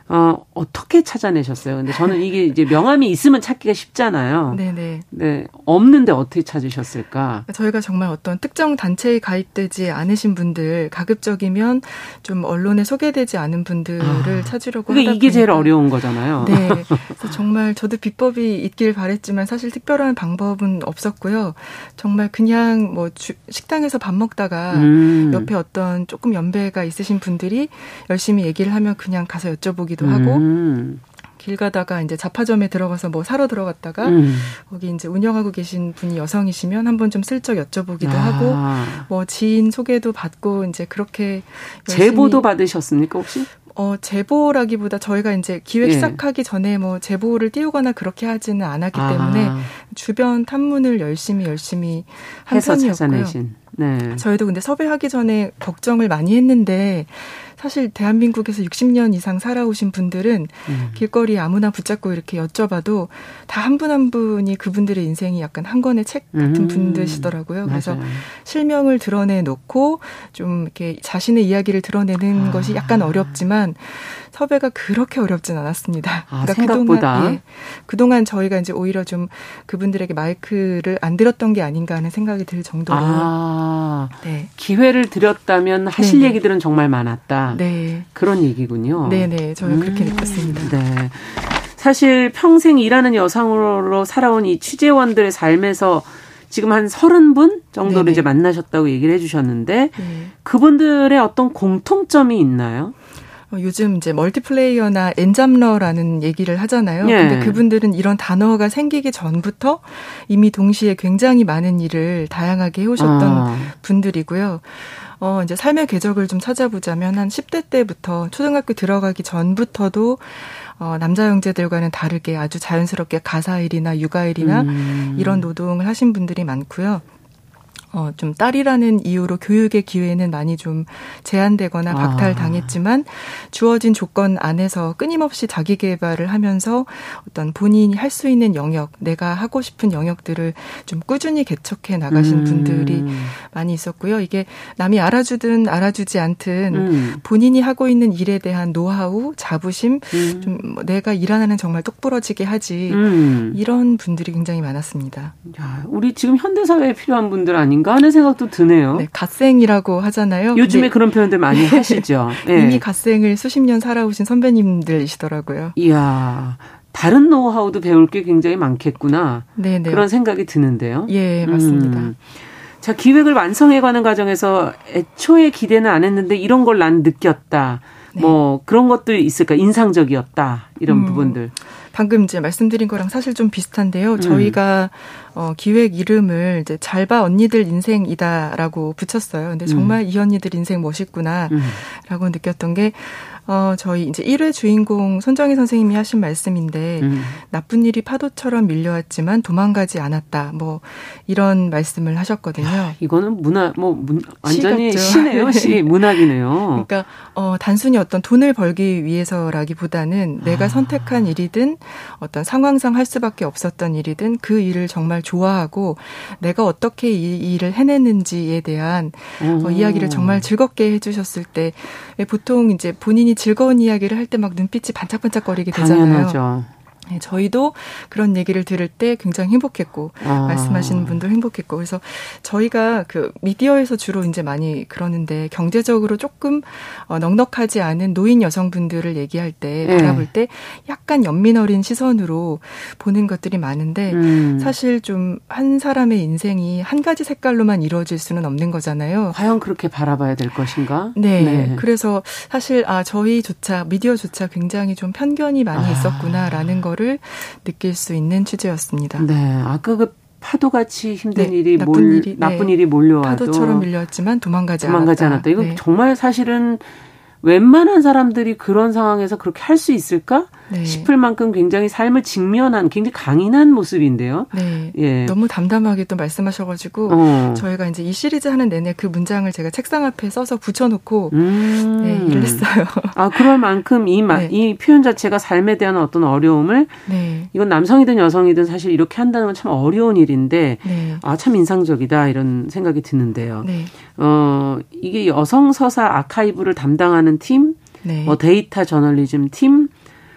어, 어떻게 찾아내셨어요? 근데 저는 이게 이제 명함이 있으면 찾기가 쉽잖아요. 네네. 네. 없는데 어떻게 찾으셨을까? 저희가 정말 어떤 특정 단체에 가입되지 않으신 분들, 가급적이면 좀 언론에 소개되지 않은 분들을 아, 찾으려고 하다 이게 제일 어려운 거잖아요. 네. 그래서 정말 저도 비법이 있길 바랬지만 사실 특별한 방법은 없었고요. 정말 그냥 뭐 주, 식당에서 밥 먹다가 음. 옆에 어떤 조금 연배가 있으신 분들이 열심히 얘기를 하면 그냥 가서 여쭤보기 들기도 하고 음. 길 가다가 이제 잡화점에 들어가서 뭐 사러 들어갔다가 음. 거기 이제 운영하고 계신 분이 여성이시면 한번 좀 슬쩍 여쭤보기도 아. 하고 뭐 지인 소개도 받고 이제 그렇게 제보도 받으셨습니까 혹시? 어, 제보라기보다 저희가 이제 기획 예. 시작하기 전에 뭐 제보를 띄우거나 그렇게 하지는 않았기 아. 때문에 주변 탐문을 열심히 열심히 한 편이었고요. 네. 저희도 근데 섭외하기 전에 걱정을 많이 했는데 사실 대한민국에서 60년 이상 살아오신 분들은 음. 길거리 아무나 붙잡고 이렇게 여쭤봐도 다 한 분한 한 분이 그분들의 인생이 약간 한 권의 책 같은 음. 분들이시더라고요. 그래서 맞아요. 실명을 드러내 놓고 좀 이렇게 자신의 이야기를 드러내는 아. 것이 약간 어렵지만 섭외가 그렇게 어렵진 않았습니다. 아, 그러니까 생각보다 그동안, 예, 그동안 저희가 이제 오히려 좀 그분들에게 마이크를 안 들었던 게 아닌가 하는 생각이 들 정도로 아, 네. 기회를 드렸다면 하실 네네. 얘기들은 정말 많았다. 네. 그런 얘기군요. 네 네, 저는 음, 그렇게 느꼈습니다. 네. 사실 평생 일하는 여성으로 살아온 이 취재원들의 삶에서 지금 한 서른 분 정도를 네네. 이제 만나셨다고 얘기를 해주셨는데 네. 그분들의 어떤 공통점이 있나요? 어, 요즘 이제 멀티플레이어나 엔잡러라는 얘기를 하잖아요. 예. 근데 그분들은 이런 단어가 생기기 전부터 이미 동시에 굉장히 많은 일을 다양하게 해오셨던 아. 분들이고요. 어, 이제 삶의 궤적을 좀 찾아보자면 한 10대 때부터 초등학교 들어가기 전부터도 어, 남자 형제들과는 다르게 아주 자연스럽게 가사일이나 육아일이나 음. 이런 노동을 하신 분들이 많고요. 어, 좀 딸이라는 이유로 교육의 기회는 많이 좀 제한되거나 아. 박탈당했지만 주어진 조건 안에서 끊임없이 자기 개발을 하면서 어떤 본인이 할 수 있는 영역, 내가 하고 싶은 영역들을 좀 꾸준히 개척해 나가신 음. 분들이 많이 있었고요. 이게 남이 알아주든 알아주지 않든 음. 본인이 하고 있는 일에 대한 노하우, 자부심, 음. 좀뭐 내가 일하는 정말 똑부러지게 하지 음. 이런 분들이 굉장히 많았습니다. 야, 우리 지금 현대 사회에 필요한 분들 아닌가? 아닌가 하는 생각도 드네요. 네, 갓생이라고 하잖아요. 요즘에 그런 표현들 많이 네. 하시죠. 네. 이미 갓생을 수십 년 살아오신 선배님들이시더라고요. 이야. 다른 노하우도 배울 게 굉장히 많겠구나. 네네. 네. 그런 생각이 드는데요. 예, 맞습니다. 음. 자, 기획을 완성해가는 과정에서 애초에 기대는 안 했는데 이런 걸 난 느꼈다. 네. 뭐 그런 것도 있을까? 인상적이었다. 이런 음. 부분들. 방금 이제 말씀드린 거랑 사실 좀 비슷한데요. 음. 저희가 어, 기획 이름을 이제 잘 봐 언니들 인생이다라고 붙였어요. 근데 정말 음. 이 언니들 인생 멋있구나라고 음. 느꼈던 게 어, 저희 이제 1회 주인공 손정희 선생님이 하신 말씀인데, 음. 나쁜 일이 파도처럼 밀려왔지만 도망가지 않았다. 뭐, 이런 말씀을 하셨거든요. 야, 이거는 문화, 뭐, 문, 완전히 시 시네요, 시. 문학이네요. 그러니까, 어, 단순히 어떤 돈을 벌기 위해서라기보다는 내가 아. 선택한 일이든 어떤 상황상 할 수밖에 없었던 일이든 그 일을 정말 좋아하고 내가 어떻게 이 일을 해내는지에 대한 어, 이야기를 정말 즐겁게 해주셨을 때 보통 이제 본인이 즐거운 이야기를 할 때 막 눈빛이 반짝반짝거리게 되잖아요. 당연하죠. 네, 저희도 그런 얘기를 들을 때 굉장히 행복했고 아. 말씀하시는 분도 행복했고 그래서 저희가 그 미디어에서 주로 이제 많이 그러는데 경제적으로 조금 어, 넉넉하지 않은 노인 여성분들을 얘기할 때 네. 바라볼 때 약간 연민 어린 시선으로 보는 것들이 많은데 음. 사실 좀 한 사람의 인생이 한 가지 색깔로만 이루어질 수는 없는 거잖아요. 과연 그렇게 바라봐야 될 것인가? 네. 네. 그래서 사실 아 저희조차 미디어조차 굉장히 좀 편견이 많이 아. 있었구나라는 걸거 를 느낄 수 있는 취재였습니다. 네. 아까 그 파도 같이 힘든 네, 일이 나쁜 몰, 일이 나쁜 네. 일이 몰려와도 파도처럼 밀려왔지만 도망가지, 도망가지 않았다. 않았다. 이건 네. 정말 사실은 웬만한 사람들이 그런 상황에서 그렇게 할 수 있을까 네. 싶을 만큼 굉장히 삶을 직면한 굉장히 강인한 모습인데요. 네. 예. 너무 담담하게 또 말씀하셔가지고 어. 저희가 이제 이 시리즈 하는 내내 그 문장을 제가 책상 앞에 써서 붙여놓고 음. 네, 일을 했어요. 아 그럴 만큼 이, 네. 이 표현 자체가 삶에 대한 어떤 어려움을 네. 이건 남성이든 여성이든 사실 이렇게 한다는 건 참 어려운 일인데 네. 아참 인상적이다 이런 생각이 드는데요. 네. 어 이게 여성 서사 아카이브를 담당하는 팀, 네. 뭐 데이터 저널리즘 팀,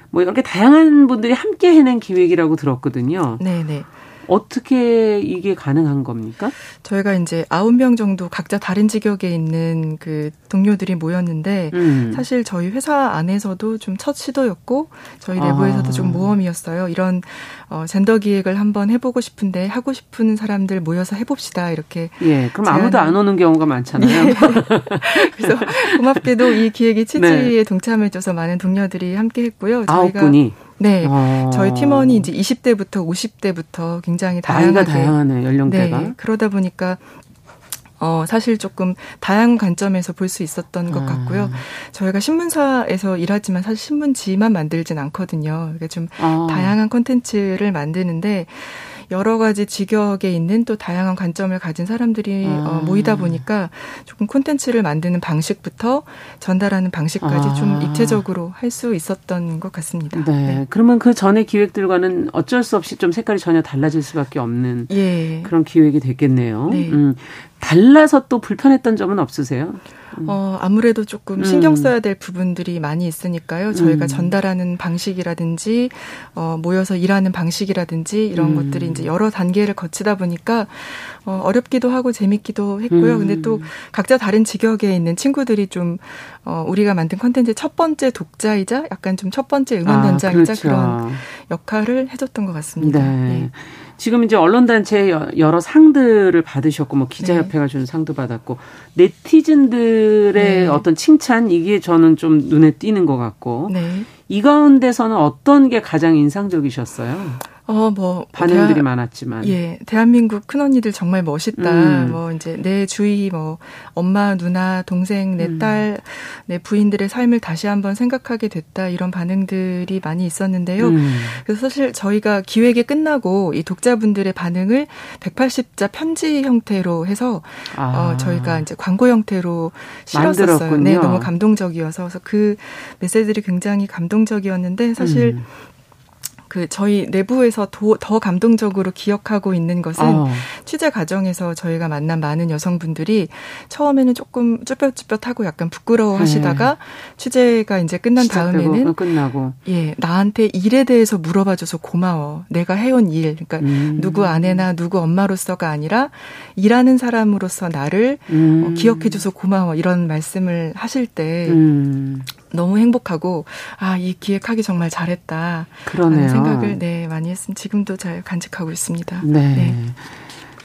뭐 이렇게 다양한 분들이 함께 해낸 기획이라고 들었거든요. 네, 네. 어떻게 이게 가능한 겁니까? 저희가 이제 아홉 명 정도 각자 다른 직역에 있는 그 동료들이 모였는데 음. 사실 저희 회사 안에서도 좀 첫 시도였고 저희 내부에서도 아. 좀 모험이었어요. 이런 어, 젠더 기획을 한번 해보고 싶은데 하고 싶은 사람들 모여서 해봅시다 이렇게. 예, 그럼 제안... 아무도 안 오는 경우가 많잖아요. 예. 그래서 고맙게도 이 기획이 취지에 네. 동참해줘서 많은 동료들이 함께했고요. 아홉 분이. 네. 어. 저희 팀원이 이제 20대부터 50대부터 굉장히 다양하게. 나이가 다양하네, 연령대가. 네. 그러다 보니까 어, 사실 조금 다양한 관점에서 볼 수 있었던 것 아. 같고요. 저희가 신문사에서 일하지만 사실 신문지만 만들진 않거든요. 그러니까 좀 아. 다양한 콘텐츠를 만드는데 여러 가지 직역에 있는 또 다양한 관점을 가진 사람들이 어, 아. 어, 모이다 보니까 조금 콘텐츠를 만드는 방식부터 전달하는 방식까지 아. 좀 입체적으로 할 수 있었던 것 같습니다. 네. 네. 그러면 그 전에 기획들과는 어쩔 수 없이 좀 색깔이 전혀 달라질 수밖에 없는 예. 그런 기획이 됐겠네요. 네. 음. 달라서 또 불편했던 점은 없으세요? 음. 어, 아무래도 조금 신경 음. 써야 될 부분들이 많이 있으니까요. 저희가 음. 전달하는 방식이라든지, 어, 모여서 일하는 방식이라든지, 이런 음. 것들이 이제 여러 단계를 거치다 보니까, 어, 어렵기도 하고 재밌기도 했고요. 음. 근데 또 각자 다른 직역에 있는 친구들이 좀, 어, 우리가 만든 컨텐츠 첫 번째 독자이자 약간 좀 첫 번째 응원단장이자 아, 그렇죠. 그런 역할을 해줬던 것 같습니다. 네. 네. 지금 이제 언론단체 여러 상들을 받으셨고, 뭐 기자협회가 네. 준 상도 받았고, 네티즌들의 네. 어떤 칭찬, 이게 저는 좀 눈에 띄는 것 같고, 네. 이 가운데서는 어떤 게 가장 인상적이셨어요? 어, 뭐. 반응들이 대하, 많았지만. 예. 대한민국 큰 언니들 정말 멋있다. 음. 뭐, 이제 내 주위 뭐, 엄마, 누나, 동생, 내 음. 딸, 내 부인들의 삶을 다시 한번 생각하게 됐다. 이런 반응들이 많이 있었는데요. 음. 그래서 사실 저희가 기획이 끝나고 이 독자분들의 반응을 180자 편지 형태로 해서, 아. 어, 저희가 이제 광고 형태로 실었었어요. 만들었군요. 네. 너무 감동적이어서. 그래서 그 메시지들이 굉장히 감동적이었는데, 사실 음. 그 저희 내부에서 더, 더 감동적으로 기억하고 있는 것은 어. 취재 과정에서 저희가 만난 많은 여성분들이 처음에는 조금 쭈뼛쭈뼛하고 약간 부끄러워하시다가 네. 취재가 이제 끝난 다음에는 끝나고 예 나한테 일에 대해서 물어봐줘서 고마워 내가 해온 일 그러니까 음. 누구 아내나 누구 엄마로서가 아니라 일하는 사람으로서 나를 음. 어, 기억해줘서 고마워 이런 말씀을 하실 때 음. 너무 행복하고 아 이 기획하기 정말 잘했다 그러네요. 생각을 네 많이 했습니다. 지금도 잘 간직하고 있습니다. 네. 네.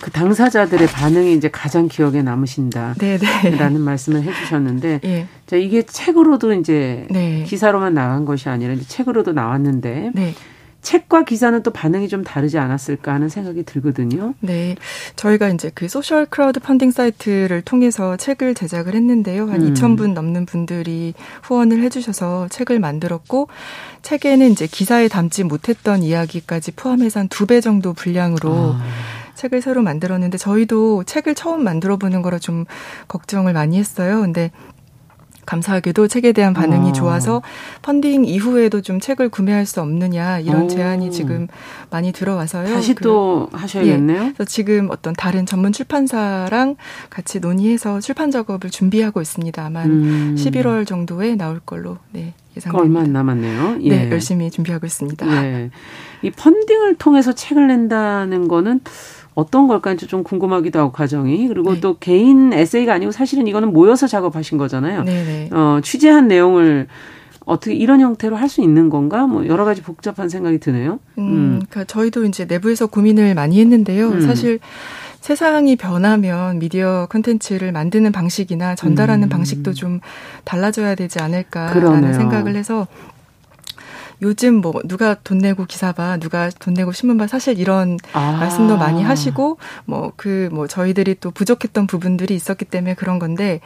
그 당사자들의 반응이 이제 가장 기억에 남으신다. 네네. 라는 말씀을 해주셨는데, 예. 자, 이게 책으로도 이제 네. 기사로만 나간 것이 아니라 이제 책으로도 나왔는데, 네. 책과 기사는 또 반응이 좀 다르지 않았을까 하는 생각이 들거든요. 네. 저희가 이제 그 social crowdfunding 사이트를 통해서 책을 제작을 했는데요. 한 음. 2,000분 넘는 분들이 후원을 해주셔서 책을 만들었고, 책에는 이제 기사에 담지 못했던 이야기까지 포함해서 한 두 배 정도 분량으로 아. 책을 새로 만들었는데 저희도 책을 처음 만들어 보는 거라 좀 걱정을 많이 했어요. 근데 감사하게도 책에 대한 반응이 어. 좋아서 펀딩 이후에도 좀 책을 구매할 수 없느냐 이런 오. 제안이 지금 많이 들어와서요. 다시 그, 또 하셔야겠네요. 예, 그래서 지금 어떤 다른 전문 출판사랑 같이 논의해서 출판 작업을 준비하고 있습니다. 아마 음. 11월 정도에 나올 걸로 네, 예상됩니다. 얼마 안 남았네요. 예. 네, 열심히 준비하고 있습니다. 예. 이 펀딩을 통해서 책을 낸다는 거는 어떤 걸까 좀 궁금하기도 하고 과정이 그리고 네. 또 개인 에세이가 아니고 사실은 이거는 모여서 작업하신 거잖아요. 네네. 네. 어, 취재한 내용을 어떻게 이런 형태로 할 수 있는 건가? 뭐 여러 가지 복잡한 생각이 드네요. 음, 음. 그러니까 저희도 이제 내부에서 고민을 많이 했는데요. 음. 사실 세상이 변하면 미디어 컨텐츠를 만드는 방식이나 전달하는 음. 방식도 좀 달라져야 되지 않을까라는 그러네요. 생각을 해서 요즘 뭐 누가 돈 내고 기사 봐, 누가 돈 내고 신문 봐, 사실 이런 아. 말씀도 많이 하시고 뭐 그뭐 그 뭐 저희들이 또 부족했던 부분들이 있었기 때문에 그런 건데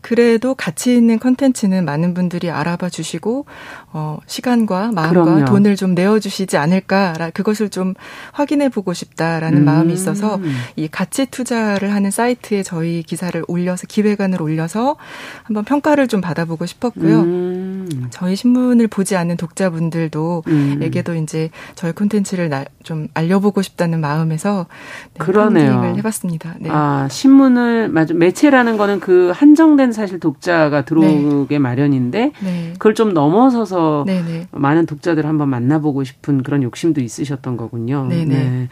그래도 가치 있는 컨텐츠는 많은 분들이 알아봐 주시고 어 시간과 마음과 그럼요. 돈을 좀 내어 주시지 않을까 그것을 좀 확인해 보고 싶다라는 음. 마음이 있어서 이 가치 투자를 하는 사이트에 저희 기사를 올려서 기획안을 올려서 한번 평가를 좀 받아보고 싶었고요. 음. 저희 신문을 보지 않는 독자분들 분들도에게도 음. 이제 저희 콘텐츠를 좀 알려보고 싶다는 마음에서 네, 그러네요. 을 해봤습니다. 네. 아 신문을 맞아 매체라는 거는 그 한정된 사실 독자가 들어오게 네. 마련인데 네. 그걸 좀 넘어서서 네네. 네. 많은 독자들을 한번 만나보고 싶은 그런 욕심도 있으셨던 거군요. 네네. 네.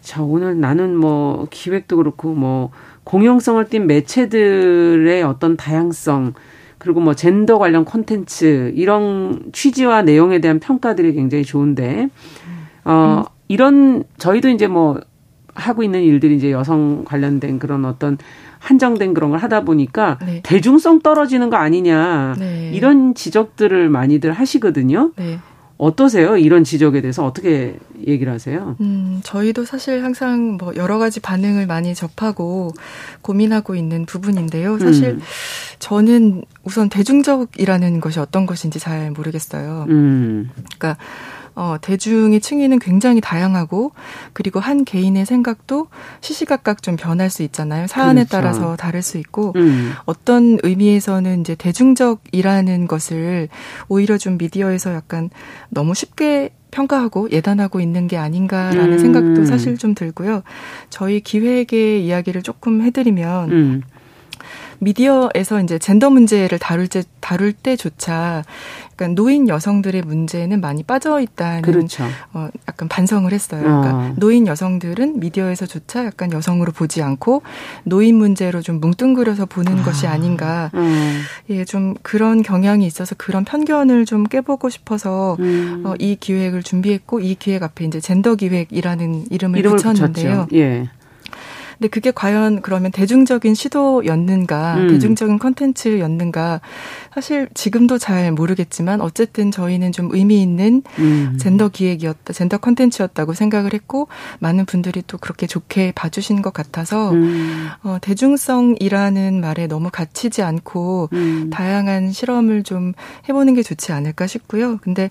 자 오늘 나는 뭐 기획도 그렇고 뭐 공용성을 띈 매체들의 어떤 다양성 그리고 뭐 젠더 관련 콘텐츠 이런 취지와 내용에 대한 평가들이 굉장히 좋은데 어 이런 저희도 이제 뭐 하고 있는 일들이 이제 여성 관련된 그런 어떤 한정된 그런 걸 하다 보니까 네. 대중성 떨어지는 거 아니냐 네. 이런 지적들을 많이들 하시거든요. 네. 어떠세요? 이런 지적에 대해서 어떻게 얘기를 하세요? 음, 저희도 사실 항상 뭐 여러 가지 반응을 많이 접하고 고민하고 있는 부분인데요. 사실 음. 저는 우선 대중적이라는 것이 어떤 것인지 잘 모르겠어요. 음. 그러니까 어, 대중의 층위는 굉장히 다양하고 그리고 한 개인의 생각도 시시각각 좀 변할 수 있잖아요. 사안에 그렇죠. 따라서 다를 수 있고 음. 어떤 의미에서는 이제 대중적이라는 것을 오히려 좀 미디어에서 약간 너무 쉽게 평가하고 예단하고 있는 게 아닌가라는 음. 생각도 사실 좀 들고요. 저희 기획의 이야기를 조금 해드리면 음. 미디어에서 이제 젠더 문제를 다룰 때 다룰 때조차 약간 노인 여성들의 문제는 많이 빠져 있다는 그렇죠. 어 약간 반성을 했어요. 그러니까 어. 노인 여성들은 미디어에서조차 약간 여성으로 보지 않고 노인 문제로 좀 뭉뚱그려서 보는 아. 것이 아닌가. 음. 예, 좀 그런 경향이 있어서 그런 편견을 좀 깨보고 싶어서 음. 어, 이 기획을 준비했고 이 기획 앞에 이제 젠더 기획이라는 이름을, 이름을 붙였는데요. 붙였죠. 예. 근데 그게 과연 그러면 대중적인 시도였는가, 음. 대중적인 컨텐츠였는가, 사실 지금도 잘 모르겠지만 어쨌든 저희는 좀 의미 있는 음. 젠더 기획이었다, 젠더 컨텐츠였다고 생각을 했고 많은 분들이 또 그렇게 좋게 봐주신 것 같아서 음. 어, 대중성이라는 말에 너무 갇히지 않고 음. 다양한 실험을 좀 해보는 게 좋지 않을까 싶고요. 근데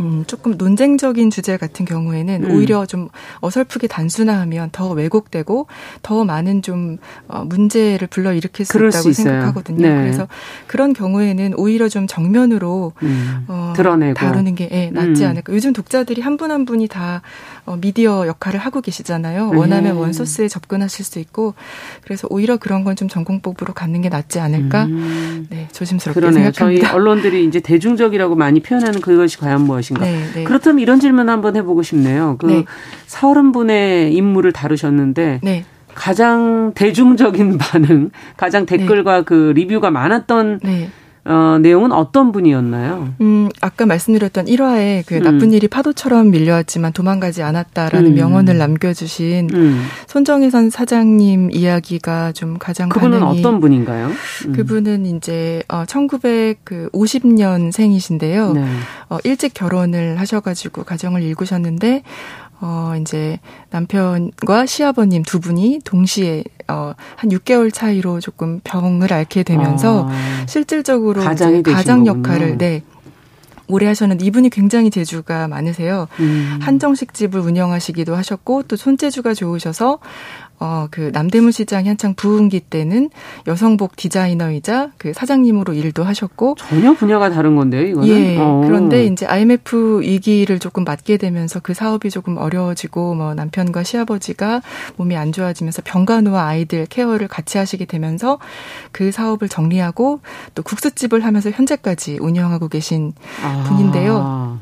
음, 조금 논쟁적인 주제 같은 경우에는 음. 오히려 좀 어설프게 단순화하면 더 왜곡되고 더 많은 좀 어, 문제를 불러일으킬 수 있다고 수 생각하거든요. 네. 그래서 그런 경우에는 오히려 좀 정면으로 음. 어, 드러내고 다루는 게 예, 낫지 음. 않을까. 요즘 독자들이 한 분한 한 분이 다 어, 미디어 역할을 하고 계시잖아요. 원하면 네. 원소스에 접근하실 수 있고 그래서 오히려 그런 건 좀 전공법으로 갖는 게 낫지 않을까. 음. 네, 조심스럽게 그러네요. 생각합니다. 저희 언론들이 이제 대중적이라고 많이 표현하는 그것이 과연 무엇인가. 네, 네. 그렇다면 이런 질문 한번 해보고 싶네요. 그 네. 서른 분의 인물을 다루셨는데 네. 가장 대중적인 반응, 가장 댓글과 그 리뷰가 많았던 어, 내용은 어떤 분이었나요? 음, 아까 말씀드렸던 1화에 그 음. 나쁜 일이 파도처럼 밀려왔지만 도망가지 않았다라는 음. 명언을 남겨주신 음. 손정혜선 사장님 이야기가 좀 가장 그분은 어떤 분인가요? 음. 그분은 이제 어, 1950년생이신데요. 네. 어, 일찍 결혼을 하셔가지고 가정을 일구셨는데 어, 이제 남편과 시아버님 두 분이 동시에 어, 한 6개월 차이로 조금 병을 앓게 되면서 아, 실질적으로 가장 역할을 네. 오래 하셨는데 이분이 굉장히 재주가 많으세요. 음. 한정식 집을 운영하시기도 하셨고 또 손재주가 좋으셔서 어, 그 남대문 시장이 한창 부흥기 때는 여성복 디자이너이자 그 사장님으로 일도 하셨고 전혀 분야가 다른 건데요, 이거는. 예. 어. 그런데 이제 IMF 위기를 조금 맞게 되면서 그 사업이 조금 어려워지고 뭐 남편과 시아버지가 몸이 안 좋아지면서 병간호와 아이들 케어를 같이 하시게 되면서 그 사업을 정리하고 또 국수집을 하면서 현재까지 운영하고 계신 아. 분인데요.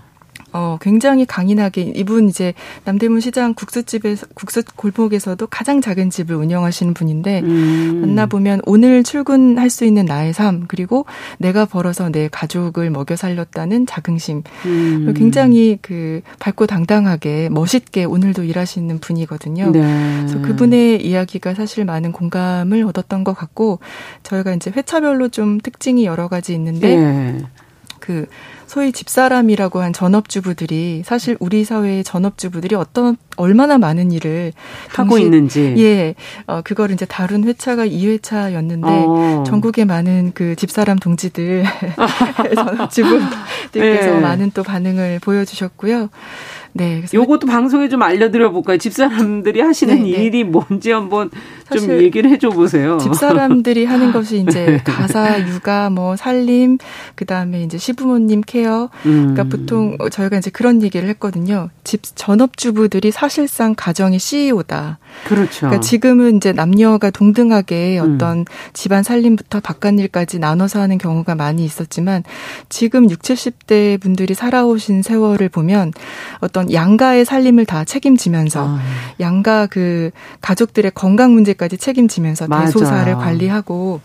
어, 굉장히 강인하게 이분 이제 남대문 시장 국수집에서 국수 골목에서도 가장 작은 집을 운영하시는 분인데 음. 만나보면 오늘 출근할 수 있는 나의 삶 그리고 내가 벌어서 내 가족을 먹여 살렸다는 자긍심 음. 굉장히 그 밝고 당당하게 멋있게 오늘도 일하시는 분이거든요. 네. 그래서 그분의 이야기가 사실 많은 공감을 얻었던 것 같고 저희가 이제 회차별로 좀 특징이 여러 가지 있는데 네. 그 소위 집사람이라고 한 전업주부들이 사실 우리 사회의 전업주부들이 어떤 얼마나 많은 일을 하고 동시, 있는지 예, 어 그걸 이제 다룬 회차가 2회차였는데 어. 전국의 많은 그 집사람 동지들 전업주부들께서 네. 많은 또 반응을 보여주셨고요. 네. 요것도 방송에 좀 알려드려 볼까요? 집사람들이 하시는 네, 네. 일이 뭔지 한번 좀 얘기를 해줘 보세요. 집사람들이 하는 것이 이제 네. 가사, 육아, 뭐 살림, 그 다음에 이제 시부모님 케어. 그러니까 음. 보통 저희가 이제 그런 얘기를 했거든요. 집 전업주부들이 사실상 가정의 CEO다. 그렇죠. 그러니까 지금은 이제 남녀가 동등하게 음. 어떤 음. 집안 살림부터 바깥일까지 나눠서 하는 경우가 많이 있었지만 지금 6, 70대 분들이 살아오신 세월을 보면 어떤 양가의 살림을 다 책임지면서 아. 양가 그 가족들의 건강 문제까지 책임지면서 대소사를 관리하고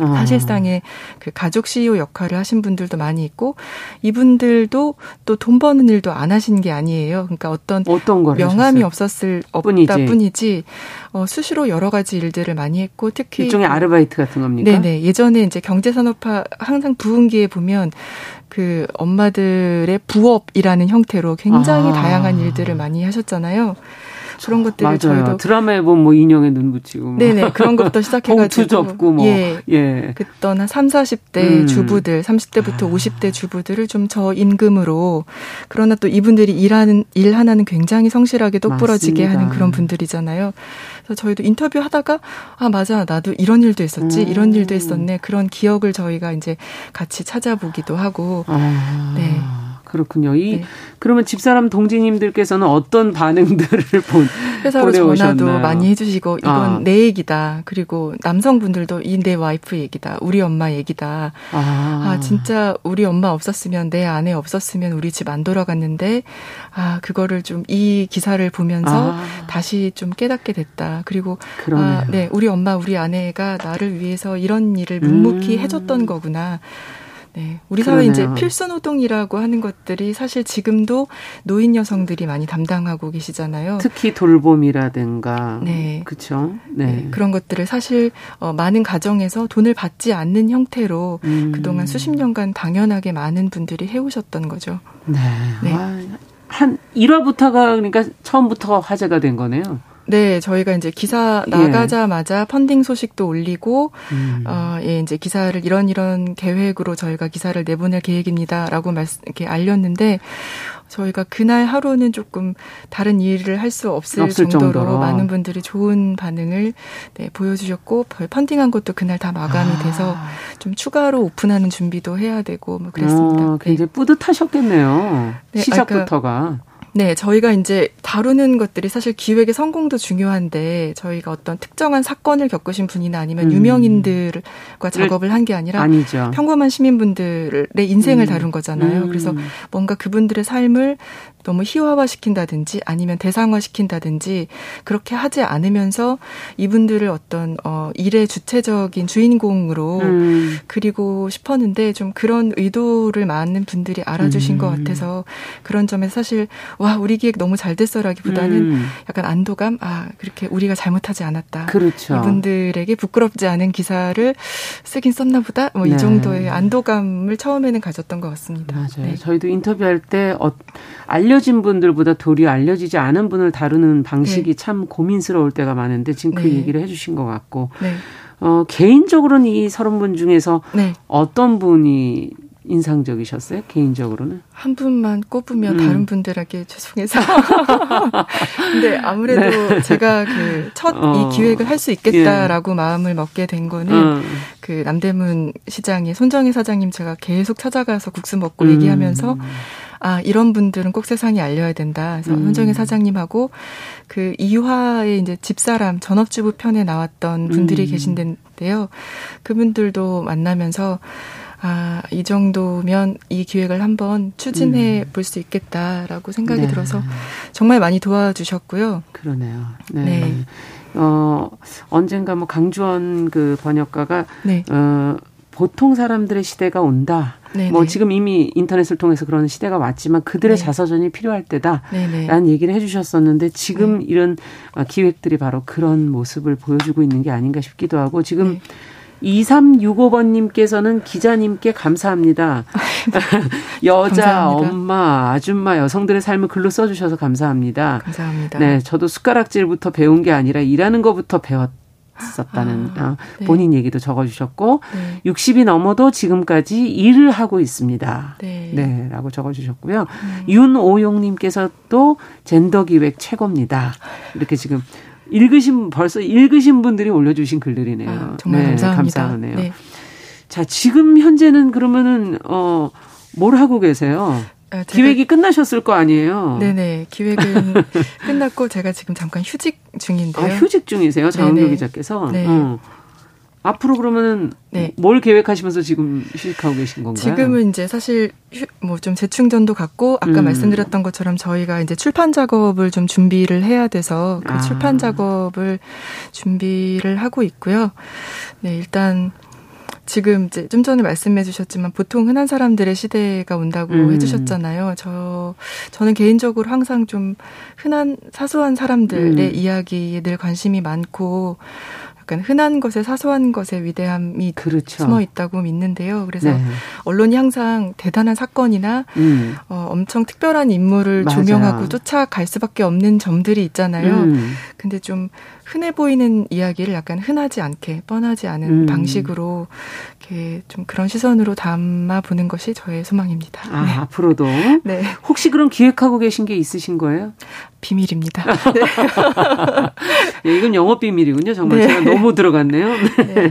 어. 사실상의 그 가족 CEO 역할을 하신 분들도 많이 있고 이분들도 또 돈 버는 일도 안 하신 게 아니에요. 그러니까 어떤, 어떤 명함이 없었을 없다 뿐이지 어, 수시로 여러 가지 일들을 많이 했고 특히 일종의 아르바이트 같은 겁니까? 네네 예전에 이제 경제산업화 항상 부흥기에 보면 그 엄마들의 부업이라는 형태로 굉장히 아. 다양한 일들을 많이 하셨잖아요. 그런 것들을 맞아요. 저희도 드라마에 보면 뭐 인형에 눈 붙이고 뭐. 네네 그런 것부터 시작해가지고 접고 뭐 예, 예. 그때는 3, 40대 음. 주부들, 30대부터 아. 50대 주부들을 좀 저 임금으로 그러나 또 이분들이 일하는 일 하나는 굉장히 성실하게 똑부러지게 맞습니다. 하는 그런 분들이잖아요. 그래서 저희도 인터뷰 하다가 아 맞아 나도 이런 일도 있었지 음. 이런 일도 있었네 그런 기억을 저희가 이제 같이 찾아보기도 하고 아. 네. 그렇군요. 이 네. 그러면 집사람 동지님들께서는 어떤 반응들을 본 회사로 전화도 많이 해주시고 이건 아. 내 얘기다. 그리고 남성분들도 이 내 와이프 얘기다. 우리 엄마 얘기다. 아. 아. 진짜 우리 엄마 없었으면 내 아내 없었으면 우리 집 안 돌아갔는데 아 그거를 좀 이 기사를 보면서 아. 다시 좀 깨닫게 됐다. 그리고 아, 네 우리 엄마 우리 아내가 나를 위해서 이런 일을 묵묵히 음. 해줬던 거구나. 네. 우리 사회 이제 필수 노동이라고 하는 것들이 사실 지금도 노인 여성들이 많이 담당하고 계시잖아요. 특히 돌봄이라든가. 네. 그렇죠. 네. 네. 그런 것들을 사실 어 많은 가정에서 돈을 받지 않는 형태로 음. 그동안 수십 년간 당연하게 많은 분들이 해오셨던 거죠. 네. 네. 한 1화부터가 그러니까 처음부터 화제가 된 거네요. 네, 저희가 이제 기사 예. 나가자마자 예. 펀딩 소식도 올리고 음. 어, 예, 이제 기사를 이런 이런 계획으로 저희가 기사를 내보낼 계획입니다라고 말씀 이렇게 알렸는데 저희가 그날 하루는 조금 다른 일을 할 수 없을, 없을 정도로, 정도로, 많은 분들이 좋은 반응을 네, 보여주셨고 펀딩한 것도 그날 다 마감이 아. 돼서 좀 추가로 오픈하는 준비도 해야 되고 뭐 그랬습니다. 아, 굉장히 네. 뿌듯하셨겠네요. 네, 시작부터가. 네, 저희가 이제 다루는 것들이 사실 기획의 성공도 중요한데 저희가 어떤 특정한 사건을 겪으신 분이나 아니면 음. 유명인들과 작업을 한 게 아니라 아니죠. 평범한 시민분들의 인생을 음. 다룬 거잖아요. 음. 그래서 뭔가 그분들의 삶을 너무 희화화시킨다든지 아니면 대상화시킨다든지 그렇게 하지 않으면서 이분들을 어떤 어 일의 주체적인 주인공으로 음. 그리고 싶었는데 좀 그런 의도를 많은 분들이 알아주신 음. 것 같아서 그런 점에서 사실 와 우리 기획 너무 잘 됐어라기보다는 음. 약간 안도감 아 그렇게 우리가 잘못하지 않았다 그렇죠. 이분들에게 부끄럽지 않은 기사를 쓰긴 썼나 보다 뭐이 네. 정도의 안도감을 처음에는 가졌던 것 같습니다. 맞아요. 네. 저희도 인터뷰할 때 어, 알려진 분들보다 도리어 알려지지 않은 분을 다루는 방식이 네. 참 고민스러울 때가 많은데 지금 그 네. 얘기를 해주신 것 같고 네. 어, 개인적으로는 이 서른 분 중에서 네. 어떤 분이 인상적이셨어요? 개인적으로는? 한 분만 꼽으면 음. 다른 분들에게 죄송해서. 근데 아무래도 네. 제가 그 첫이 어. 기획을 할 수 있겠다라고 예. 마음을 먹게 된 거는 어. 그 남대문 시장의 손정희 사장님 제가 계속 찾아가서 국수 먹고 음. 얘기하면서 아, 이런 분들은 꼭 세상에 알려야 된다. 그래서 음. 손정희 사장님하고 그 이화의 이제 집사람 전업주부 편에 나왔던 분들이 음. 계신데요. 그분들도 만나면서 아, 이 정도면 이 기획을 한번 추진해 음. 볼수 있겠다라고 생각이 네. 들어서 정말 많이 도와주셨고요. 그러네요. 네. 네. 어, 언젠가 뭐 강주원 그 번역가가 네. 어, 보통 사람들의 시대가 온다. 네네. 뭐 지금 이미 인터넷을 통해서 그런 시대가 왔지만 그들의 네. 자서전이 필요할 때다라는 얘기를 해주셨었는데 지금 네. 이런 기획들이 바로 그런 모습을 보여주고 있는 게 아닌가 싶기도 하고 지금 네. 2365번님께서는 기자님께 감사합니다. 여자, 감사합니다. 엄마, 아줌마, 여성들의 삶을 글로 써주셔서 감사합니다. 감사합니다. 네, 저도 숟가락질부터 배운 게 아니라 일하는 것부터 배웠. 썼다는 아, 어, 네. 본인 얘기도 적어주셨고 네. 60이 넘어도 지금까지 일을 하고 있습니다. 네, 네 라고 적어주셨고요. 음. 윤오용님께서도 젠더 기획 최고입니다. 이렇게 지금 읽으신 벌써 읽으신 분들이 올려주신 글들이네요. 아, 정말 네, 감사합니다. 감사하네요. 네. 자 지금 현재는 그러면은 어 뭘 하고 계세요? 아, 기획이 끝나셨을 거 아니에요? 네네. 기획은 끝났고 제가 지금 잠깐 휴직 중인데요. 아, 휴직 중이세요? 장은교 기자께서? 네. 어. 앞으로 그러면은 네. 뭘 계획하시면서 지금 휴직하고 계신 건가요? 지금은 이제 사실 뭐 좀 재충전도 갖고 아까 음. 말씀드렸던 것처럼 저희가 이제 출판 작업을 좀 준비를 해야 돼서 그 아. 출판 작업을 준비를 하고 있고요. 네, 일단 지금 이제 좀 전에 말씀해 주셨지만 보통 흔한 사람들의 시대가 온다고 음. 해 주셨잖아요. 저 저는 개인적으로 항상 좀 흔한 사소한 사람들의 음. 이야기에 늘 관심이 많고 약간 흔한 것에 사소한 것에 위대함이 그렇죠. 숨어 있다고 믿는데요. 그래서 네. 언론이 항상 대단한 사건이나 음. 어, 엄청 특별한 인물을 맞아요. 조명하고 쫓아갈 수밖에 없는 점들이 있잖아요. 음. 근데 좀 흔해 보이는 이야기를 약간 흔하지 않게 뻔하지 않은 음. 방식으로 이렇게 좀 그런 시선으로 담아 보는 것이 저의 소망입니다. 아, 네. 앞으로도 네. 혹시 그런 기획하고 계신 게 있으신 거예요? 비밀입니다. 네. 네, 이건 영업 비밀이군요. 정말 네. 제가 너무 들어갔네요. 네.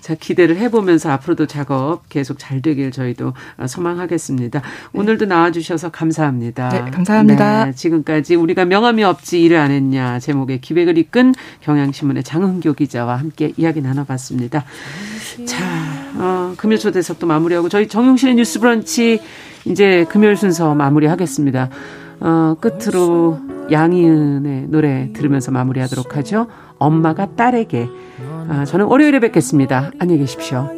자, 기대를 해보면서 앞으로도 작업 계속 잘 되길 저희도 소망하겠습니다. 오늘도 나와주셔서 감사합니다. 네, 감사합니다. 네, 지금까지 우리가 명함이 없지 일을 안 했냐 제목의 기획을 이끈 경향신문의 장은교 기자와 함께 이야기 나눠봤습니다. 자, 어, 금요 초대석 도 마무리하고 저희 정용실의 뉴스 브런치 이제 금요일 순서 마무리하겠습니다. 어, 끝으로 양희은의 노래 들으면서 마무리하도록 하죠. 엄마가 딸에게. 아, 저는 월요일에 뵙겠습니다. 안녕히 계십시오.